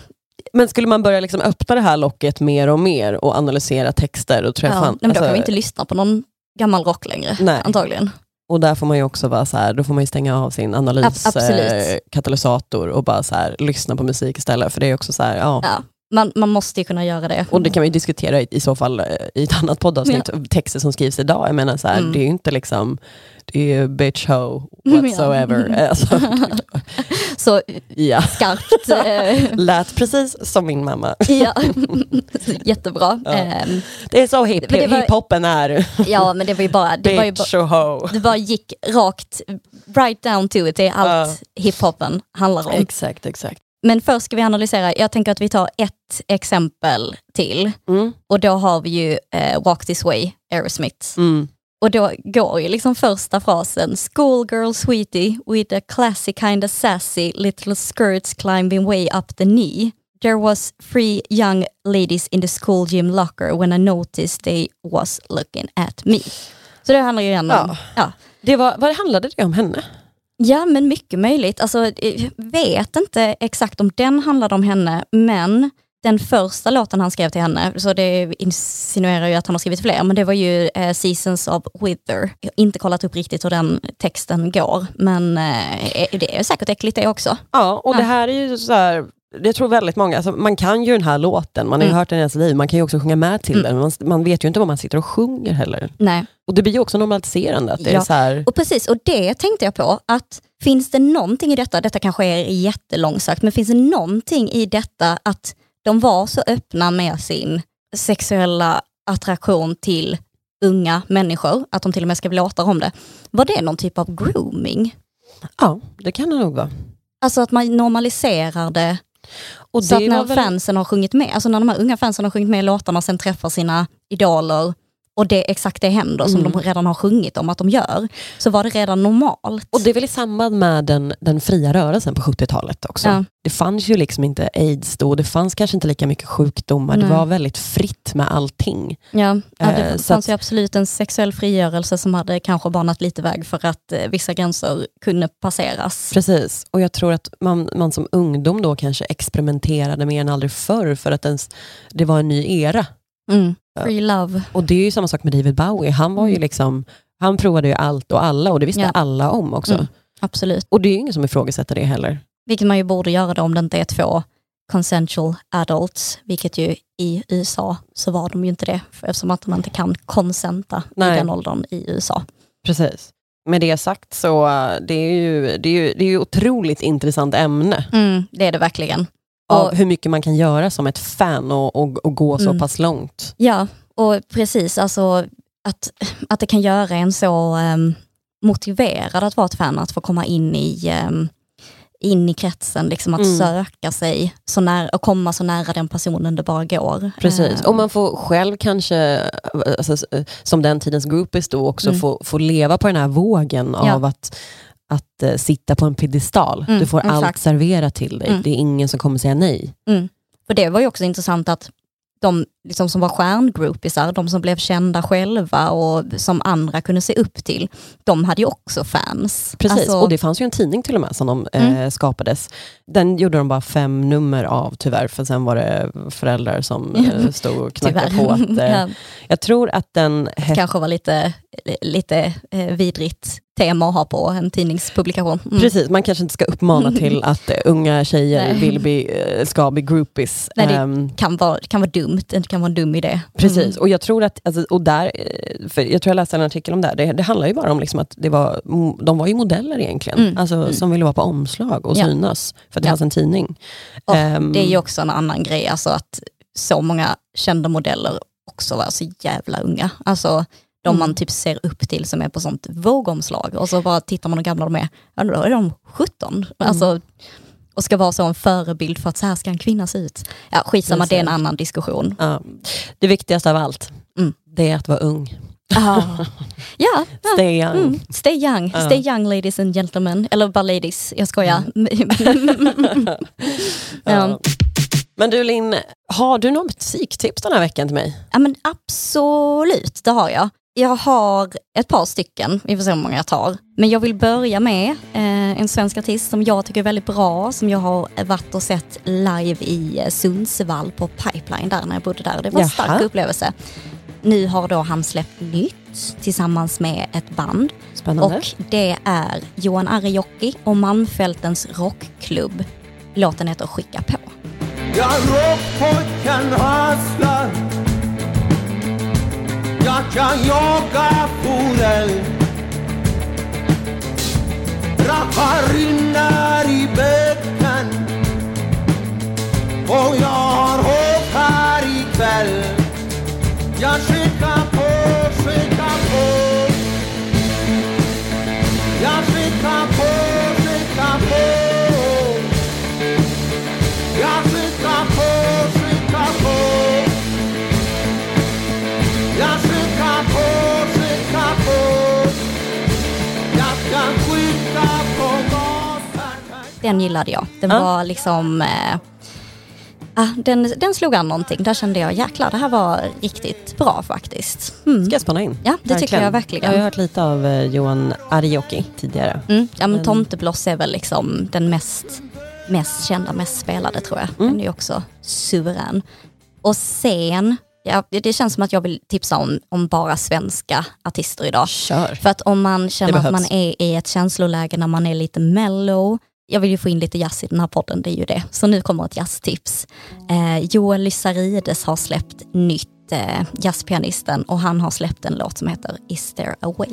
[SPEAKER 2] Men skulle man börja liksom öppna det här locket mer och mer och analysera texter, tror jag
[SPEAKER 1] ja. Nej, men då kan
[SPEAKER 2] alltså,
[SPEAKER 1] vi inte lyssna på någon gammal rock längre,
[SPEAKER 2] Nej.
[SPEAKER 1] antagligen.
[SPEAKER 2] Och där får man ju också vara så här, då får man ju stänga av sin analyskatalysator och bara så här, lyssna på musik istället. För det är också så här, ja.
[SPEAKER 1] Ja, man, man måste ju kunna göra det.
[SPEAKER 2] Och det kan ju diskutera i, i så fall eh, i ett annat poddavsnitt, texter som skrivs idag. Jag menar så här,
[SPEAKER 1] Mm.
[SPEAKER 2] det är ju inte liksom, det är ju bitch ho whatsoever.
[SPEAKER 1] ja.
[SPEAKER 2] Alltså,
[SPEAKER 1] Så
[SPEAKER 2] ja.
[SPEAKER 1] skarpt. eh,
[SPEAKER 2] Lät precis som min mamma.
[SPEAKER 1] ja. Jättebra.
[SPEAKER 2] Ja.
[SPEAKER 1] Ehm,
[SPEAKER 2] Det är så hip,
[SPEAKER 1] det var-
[SPEAKER 2] hiphopen är.
[SPEAKER 1] ja, men det var ju bara, det var ju bara, det bara gick rakt, right down to it. Det är allt hiphopen handlar om.
[SPEAKER 2] Exakt, exakt.
[SPEAKER 1] Men först ska vi analysera, jag tänker att vi tar ett exempel till.
[SPEAKER 2] Mm.
[SPEAKER 1] Och då har vi ju eh, Walk This Way, Aerosmith.
[SPEAKER 2] Mm.
[SPEAKER 1] Och då går ju liksom första frasen, Schoolgirl sweetie with a classy kind of sassy little skirts climbing way up the knee. There was three young ladies in the school gym locker when I noticed they was looking at me. Så det handlar ju igen om,
[SPEAKER 2] Ja.
[SPEAKER 1] ja.
[SPEAKER 2] Det var, vad handlade det om henne?
[SPEAKER 1] Ja, men mycket möjligt. Alltså, jag vet inte exakt om den handlade om henne, men den första låten han skrev till henne, så det insinuerar ju att han har skrivit fler, men det var ju eh, Seasons of Wither. Jag har inte kollat upp riktigt hur den texten går, men eh, det är säkert äckligt det också.
[SPEAKER 2] Ja, och
[SPEAKER 1] Ja.
[SPEAKER 2] det här är ju så här, jag tror väldigt många, alltså man kan ju den här låten, man har ju
[SPEAKER 1] Mm.
[SPEAKER 2] hört den i sitt liv, man kan ju också sjunga med till
[SPEAKER 1] Mm.
[SPEAKER 2] den, men man, man vet ju inte vad man sitter och sjunger heller.
[SPEAKER 1] Nej.
[SPEAKER 2] Och det blir ju också normaliserande, att det är
[SPEAKER 1] Ja.
[SPEAKER 2] så här,
[SPEAKER 1] Och precis, och det tänkte jag på, att finns det någonting i detta, detta kanske är jättelångsökt, men finns det någonting i detta att de var så öppna med sin sexuella attraktion till unga människor, att de till och med skrev låtar om det. Var det någon typ av grooming?
[SPEAKER 2] ja, det kan det nog vara.
[SPEAKER 1] Alltså att man normaliserar det,
[SPEAKER 2] Och
[SPEAKER 1] så att när
[SPEAKER 2] väl-
[SPEAKER 1] fansen har sjungit med, alltså när de här unga fansen har sjungit med i låtarna och sen träffar sina idoler och det exakt det händer som
[SPEAKER 2] Mm.
[SPEAKER 1] de redan har sjungit om att de gör, så var det redan normalt.
[SPEAKER 2] Och det är väl i samband med den, den fria rörelsen på 70-talet också.
[SPEAKER 1] Ja.
[SPEAKER 2] Det fanns ju liksom inte aids då, det fanns kanske inte lika mycket sjukdomar,
[SPEAKER 1] Nej.
[SPEAKER 2] det var väldigt fritt med allting.
[SPEAKER 1] Ja, ja det
[SPEAKER 2] Eh, så
[SPEAKER 1] fanns
[SPEAKER 2] att-
[SPEAKER 1] ju absolut en sexuell frigörelse som hade kanske banat lite väg för att eh, vissa gränser kunde passeras.
[SPEAKER 2] Precis, och jag tror att man, man som ungdom då kanske experimenterade mer än aldrig förr för att ens, det var en ny era.
[SPEAKER 1] Mm. Free love.
[SPEAKER 2] Och det är ju samma sak med David Bowie, han var ju
[SPEAKER 1] Mm.
[SPEAKER 2] liksom han provade ju allt och alla och det visste
[SPEAKER 1] Ja.
[SPEAKER 2] alla om också.
[SPEAKER 1] Mm. Absolut.
[SPEAKER 2] Och det är ju ingen som ifrågasätter det heller.
[SPEAKER 1] Vilket man ju borde göra då om det inte är två consensual adults, vilket ju i USA så var de ju inte det, för eftersom att man inte kan konsenta i
[SPEAKER 2] Nej.
[SPEAKER 1] den åldern i USA.
[SPEAKER 2] Precis. Med det sagt så det är ju, det är ju, det är ju otroligt intressant ämne.
[SPEAKER 1] Mm, det är det verkligen.
[SPEAKER 2] Av
[SPEAKER 1] Och,
[SPEAKER 2] hur mycket man kan göra som ett fan och, och, och gå så
[SPEAKER 1] Mm.
[SPEAKER 2] pass långt.
[SPEAKER 1] ja, och precis, alltså att, att det kan göra en så um, motiverad att vara ett fan, att få komma in i um, in i kretsen, liksom att
[SPEAKER 2] Mm.
[SPEAKER 1] söka sig så nära, och komma så nära den personen det bara går.
[SPEAKER 2] Precis,
[SPEAKER 1] Eh,
[SPEAKER 2] och man får själv kanske, alltså, s- som den tidens groupies då, också
[SPEAKER 1] Mm.
[SPEAKER 2] få, få leva på den här vågen
[SPEAKER 1] Ja.
[SPEAKER 2] av att, att eh, sitta på en piedestal.
[SPEAKER 1] Mm,
[SPEAKER 2] du får allt
[SPEAKER 1] exakt.
[SPEAKER 2] serverat till dig,
[SPEAKER 1] Mm.
[SPEAKER 2] det är ingen som kommer säga nej.
[SPEAKER 1] För det var ju också intressant att de liksom som var stjärngroupisar, de som blev kända själva och som andra kunde se upp till, de hade ju också fans.
[SPEAKER 2] Precis,
[SPEAKER 1] Alltså,
[SPEAKER 2] och det fanns ju en tidning till och med som de
[SPEAKER 1] Mm.
[SPEAKER 2] eh, skapades. Den gjorde de bara fem nummer av tyvärr, för sen var det föräldrar som eh, stod och knackade på. Att, eh,
[SPEAKER 1] ja,
[SPEAKER 2] jag tror att den hette
[SPEAKER 1] kanske var lite, lite eh, vidrigt tema att ha på en tidningspublikation. Mm.
[SPEAKER 2] Precis, man kanske inte ska uppmana till att eh, unga tjejer vill bli, eh, ska bli groupies.
[SPEAKER 1] Nej, det-
[SPEAKER 2] Ehm,
[SPEAKER 1] Kan, vara, kan vara dumt, det kan vara en dum idé.
[SPEAKER 2] Precis,
[SPEAKER 1] Mm.
[SPEAKER 2] och jag tror att, alltså, och där, eh, för jag tror jag läste en artikel om det här, det, det handlar ju bara om liksom att det var, de var ju modeller egentligen,
[SPEAKER 1] Mm,
[SPEAKER 2] alltså,
[SPEAKER 1] mm.
[SPEAKER 2] som ville vara på omslag och
[SPEAKER 1] Ja.
[SPEAKER 2] synas, för att det
[SPEAKER 1] Ja.
[SPEAKER 2] fanns en tidning. Ehm,
[SPEAKER 1] Det är ju också en annan grej, alltså att så många kända modeller också var så jävla unga. Alltså de
[SPEAKER 2] Mm.
[SPEAKER 1] man typ ser upp till som är på sånt vågomslag och så bara tittar man hur gamla de är, ja då är de 17.
[SPEAKER 2] Mm.
[SPEAKER 1] Alltså, och ska vara så en förebild för att så här ska en kvinna se ut. Ja, skitsamma, det är en annan diskussion.
[SPEAKER 2] ja. Det viktigaste av allt,
[SPEAKER 1] Mm.
[SPEAKER 2] det är att vara ung.
[SPEAKER 1] Ah. ja.
[SPEAKER 2] Stay young.
[SPEAKER 1] Mm. Stay young,
[SPEAKER 2] Ja.
[SPEAKER 1] stay young ladies and gentlemen. Eller bara ladies, jag skojar. ja.
[SPEAKER 2] Ja. Men du Linn, har du något musiktips den här veckan till mig?
[SPEAKER 1] Ja men absolut, det har jag. Jag har ett par stycken, vi får se hur många jag tar. Men jag vill börja med eh, en svensk artist som jag tycker är väldigt bra, som jag har varit och sett live i eh, Sundsvall på Pipeline där när jag bodde där. Det var en
[SPEAKER 2] Jaha.
[SPEAKER 1] stark upplevelse. Nu har då han släppt nytt tillsammans med ett band
[SPEAKER 2] Spännande.
[SPEAKER 1] och det är Johan Arijoki och Malmfältens rockklubb. Låten heter Skicka på.
[SPEAKER 3] Jag rockpojken hasslar Jag kan jaga forell Rackarinnor i bäcken Och jag har
[SPEAKER 1] Den gillade jag. Den
[SPEAKER 2] Ja.
[SPEAKER 1] var liksom... Eh, ah, den, den slog an någonting. Där kände jag jäklar, det här var riktigt bra faktiskt. Mm.
[SPEAKER 2] Ska jag spana in?
[SPEAKER 1] Ja, det tycker jag verkligen.
[SPEAKER 2] Jag har hört lite av eh, Johan Arioki tidigare.
[SPEAKER 1] Mm. Ja, men Tomtebloss är väl liksom den mest mest kända, mest spelade tror jag.
[SPEAKER 2] Mm.
[SPEAKER 1] Den är också suverän. Och sen, ja, det känns som att jag vill tipsa om, om bara svenska artister idag.
[SPEAKER 2] Kör.
[SPEAKER 1] För att om man känner att man är i ett känsloläge när man är lite mellow, jag vill ju få in lite jazz i den här podden, det är ju det. Så nu kommer ett jazztips. Eh, Joel Lysarides har släppt nytt, eh, jazzpianisten, och han har släppt en låt som heter Is there a way?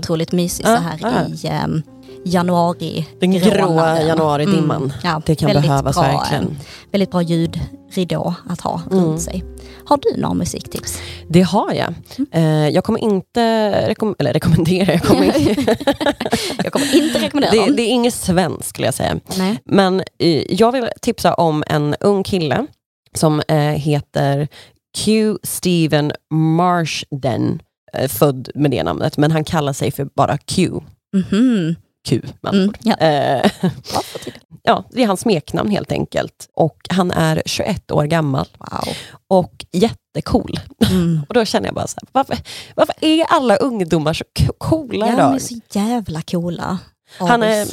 [SPEAKER 1] Otroligt mysig så
[SPEAKER 2] Ja,
[SPEAKER 1] här
[SPEAKER 2] ja.
[SPEAKER 1] i ehm, januari.
[SPEAKER 2] Den gråa januaridimman.
[SPEAKER 1] Mm, ja,
[SPEAKER 2] Det kan behövas
[SPEAKER 1] bra,
[SPEAKER 2] verkligen.
[SPEAKER 1] eh, Väldigt bra ljudridå att ha
[SPEAKER 2] Mm.
[SPEAKER 1] runt sig. Har du några musiktips?
[SPEAKER 2] Det har jag. Eh, jag kommer inte rekom- eller rekommendera, jag kommer
[SPEAKER 1] jag kommer inte rekommendera
[SPEAKER 2] det, det är inget svenskt skulle jag säga.
[SPEAKER 1] Nej.
[SPEAKER 2] Men eh, jag vill tipsa om en ung kille som eh, heter Q Steven Marsden. Eh, född med det namnet, men han kallar sig för bara Q.
[SPEAKER 1] Mhm.
[SPEAKER 2] Q med
[SPEAKER 1] Mm, ja.
[SPEAKER 2] Eh, ja, det är hans smeknamn helt enkelt. Och han är 21 år gammal
[SPEAKER 1] Wow.
[SPEAKER 2] och jättecool.
[SPEAKER 1] Mm.
[SPEAKER 2] Och då känner jag bara så här, varför, varför är alla ungdomar så co- coola
[SPEAKER 1] Ja, de
[SPEAKER 2] idag?
[SPEAKER 1] är så jävla coola.
[SPEAKER 2] Han är-.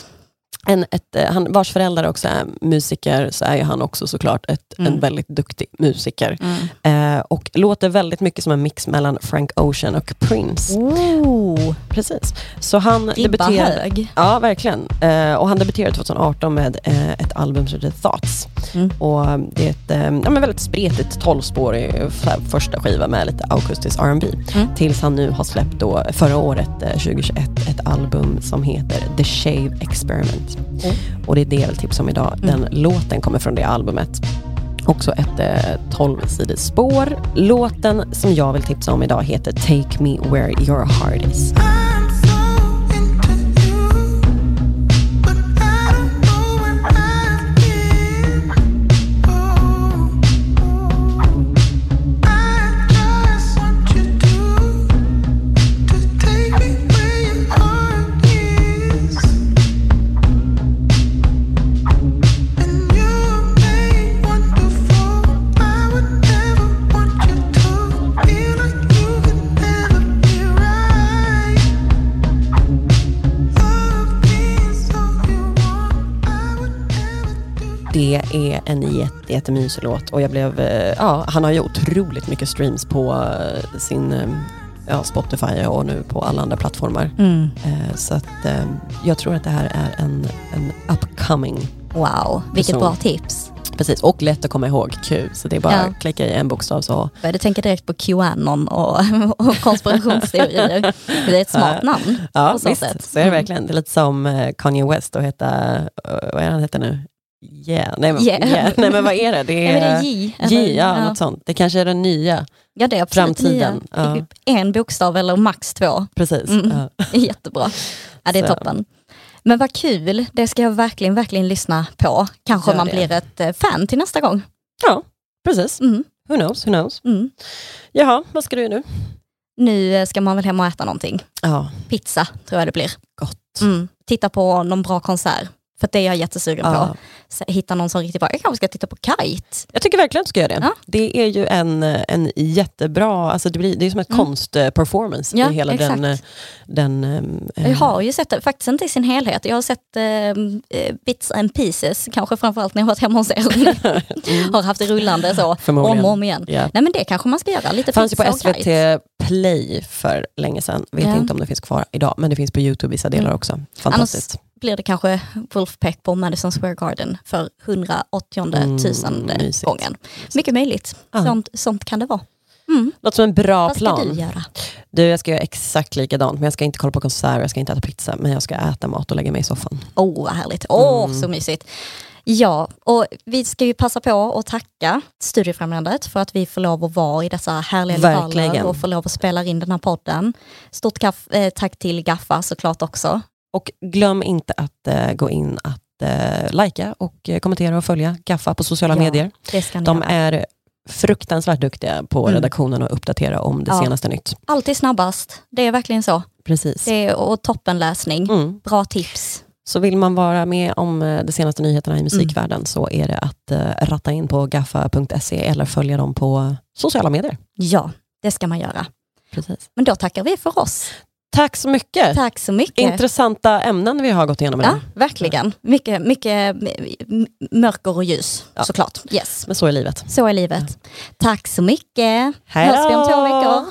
[SPEAKER 2] En, ett, eh, han, vars föräldrar också är musiker, så är ju han också såklart ett,
[SPEAKER 1] Mm.
[SPEAKER 2] en väldigt duktig musiker.
[SPEAKER 1] Mm.
[SPEAKER 2] Eh, och låter väldigt mycket som en mix mellan Frank Ocean och Prince.
[SPEAKER 1] Oh,
[SPEAKER 2] Precis. Så han debuterade...
[SPEAKER 1] hög.
[SPEAKER 2] Ja, verkligen. Eh, och han debuterade 2018 med eh, ett album som heter Thoughts.
[SPEAKER 1] Mm.
[SPEAKER 2] Och eh, det är ett eh, ja, men väldigt spretigt tolvspårig eh, första skiva med lite akustisk R&B
[SPEAKER 1] Mm.
[SPEAKER 2] Tills han nu har släppt då, förra året, eh, 2021, ett album som heter The Shave Experiment.
[SPEAKER 1] Mm.
[SPEAKER 2] Och det är det jag vill tipsa om idag. Den låten kommer från det albumet. Också ett eh, 12-sidigt spår. Låten som jag vill tipsa om idag heter Take Me Where Your Heart Is. Det är en jätte, jättemysig låt och jag blev, eh, ja, han har ju otroligt mycket streams på eh, sin eh, ja, Spotify och nu på alla andra plattformar.
[SPEAKER 1] Mm.
[SPEAKER 2] Så att jag tror att det här är en, en upcoming,
[SPEAKER 1] Wow, vilket
[SPEAKER 2] Person.
[SPEAKER 1] bra tips.
[SPEAKER 2] precis, och lätt att komma ihåg, Q. Så det är bara
[SPEAKER 1] Ja.
[SPEAKER 2] att klicka i en bokstav så.
[SPEAKER 1] började tänka direkt på Qanon och, och konspirationsteorier. Det är ett smart namn.
[SPEAKER 2] Ja,
[SPEAKER 1] på så
[SPEAKER 2] visst,
[SPEAKER 1] sätt.
[SPEAKER 2] så är det
[SPEAKER 1] Mm.
[SPEAKER 2] verkligen. Det är lite som Kanye West att heta, vad är han heter nu? Yeah. Nej, men,
[SPEAKER 1] Yeah.
[SPEAKER 2] yeah. Nej men vad är det? Det
[SPEAKER 1] Ja, men det
[SPEAKER 2] är,
[SPEAKER 1] är J.
[SPEAKER 2] J, ja,
[SPEAKER 1] ja.
[SPEAKER 2] något sånt. Det kanske är den nya,
[SPEAKER 1] ja, det är
[SPEAKER 2] Framtiden,
[SPEAKER 1] nya.
[SPEAKER 2] ja.
[SPEAKER 1] En bokstav eller max två.
[SPEAKER 2] precis.
[SPEAKER 1] Mm.
[SPEAKER 2] Ja.
[SPEAKER 1] Är jättebra. Ja, det är
[SPEAKER 2] Så.
[SPEAKER 1] toppen. Men vad kul, det ska jag verkligen, verkligen lyssna på. Kanske man blir ett eh, fan till nästa gång.
[SPEAKER 2] ja, precis.
[SPEAKER 1] Mm.
[SPEAKER 2] Who knows, who knows.
[SPEAKER 1] Mm.
[SPEAKER 2] Jaha, vad ska du göra nu?
[SPEAKER 1] Nu eh, ska man väl hem och äta någonting.
[SPEAKER 2] Ja,
[SPEAKER 1] Pizza tror jag det blir.
[SPEAKER 2] gott.
[SPEAKER 1] Mm. Titta på någon bra konsert. För det är jag jättesugen
[SPEAKER 2] Ja.
[SPEAKER 1] på. Hitta någon som riktigt bra. Jag kanske ska titta på Kite.
[SPEAKER 2] Jag tycker verkligen att du ska göra det.
[SPEAKER 1] Ja.
[SPEAKER 2] Det är ju en, en jättebra, alltså det, blir, det är som ett
[SPEAKER 1] Mm.
[SPEAKER 2] konstperformance
[SPEAKER 1] Ja,
[SPEAKER 2] i hela
[SPEAKER 1] exakt.
[SPEAKER 2] den... eh, den eh,
[SPEAKER 1] Jag har ju sett det, faktiskt inte i sin helhet. Jag har sett eh, eh, bits and pieces, kanske framförallt när jag varit hemma hos er. har haft det rullande så, om
[SPEAKER 2] Mm.
[SPEAKER 1] Och om igen.
[SPEAKER 2] Ja.
[SPEAKER 1] Nej men det kanske man ska göra, lite
[SPEAKER 2] fanns ju på SVT
[SPEAKER 1] Kite.
[SPEAKER 2] Play för länge sedan. Vet
[SPEAKER 1] Ja.
[SPEAKER 2] inte om det finns kvar idag, men det finns på Youtube vissa delar
[SPEAKER 1] Mm.
[SPEAKER 2] också. Fantastiskt.
[SPEAKER 1] Blir det kanske Wolfpack på Madison Square Garden för 180
[SPEAKER 2] Mm,
[SPEAKER 1] tusende gången. Mycket möjligt.
[SPEAKER 2] Ja.
[SPEAKER 1] Sånt, sånt kan det vara. Mm.
[SPEAKER 2] Låter som en bra
[SPEAKER 1] Vad ska
[SPEAKER 2] plan.
[SPEAKER 1] du göra?
[SPEAKER 2] Du, jag ska göra exakt likadant, men jag ska inte kolla på konserter, jag ska inte äta pizza, men jag ska äta mat och lägga mig i soffan.
[SPEAKER 1] Åh, vad härligt. Åh,
[SPEAKER 2] Mm.
[SPEAKER 1] så mysigt. Ja, och vi ska ju passa på att tacka Studiefrämjandet för att vi får lov att vara i dessa härliga
[SPEAKER 2] Verkligen.
[SPEAKER 1] lokaler och får lov att spela in den här podden. Stort eh, tack till Gaffa såklart också.
[SPEAKER 2] Och glöm inte att eh, gå in att eh, likea och eh, kommentera och följa Gaffa på sociala
[SPEAKER 1] Ja,
[SPEAKER 2] medier. De
[SPEAKER 1] göra.
[SPEAKER 2] är fruktansvärt duktiga på
[SPEAKER 1] Mm.
[SPEAKER 2] redaktionen och uppdatera om det
[SPEAKER 1] Ja.
[SPEAKER 2] senaste nytt.
[SPEAKER 1] Alltid snabbast. Det är verkligen så.
[SPEAKER 2] Precis.
[SPEAKER 1] Det är, och toppenläsning.
[SPEAKER 2] Mm.
[SPEAKER 1] Bra tips.
[SPEAKER 2] Så vill man vara med om eh, de senaste nyheterna i musikvärlden
[SPEAKER 1] Mm.
[SPEAKER 2] så är det att eh, ratta in på gaffa.se eller följa dem på sociala medier.
[SPEAKER 1] Ja, det ska man göra.
[SPEAKER 2] Precis.
[SPEAKER 1] Men då tackar vi för oss.
[SPEAKER 2] Tack så mycket.
[SPEAKER 1] Tack så mycket.
[SPEAKER 2] Intressanta ämnen vi har gått igenom idag.
[SPEAKER 1] Ja, verkligen. Mycket, mycket mörker och ljus
[SPEAKER 2] Ja.
[SPEAKER 1] såklart. Yes.
[SPEAKER 2] Men så är livet.
[SPEAKER 1] Så är livet. Tack så mycket.
[SPEAKER 2] Hej då!
[SPEAKER 1] Hörs vi om två veckor.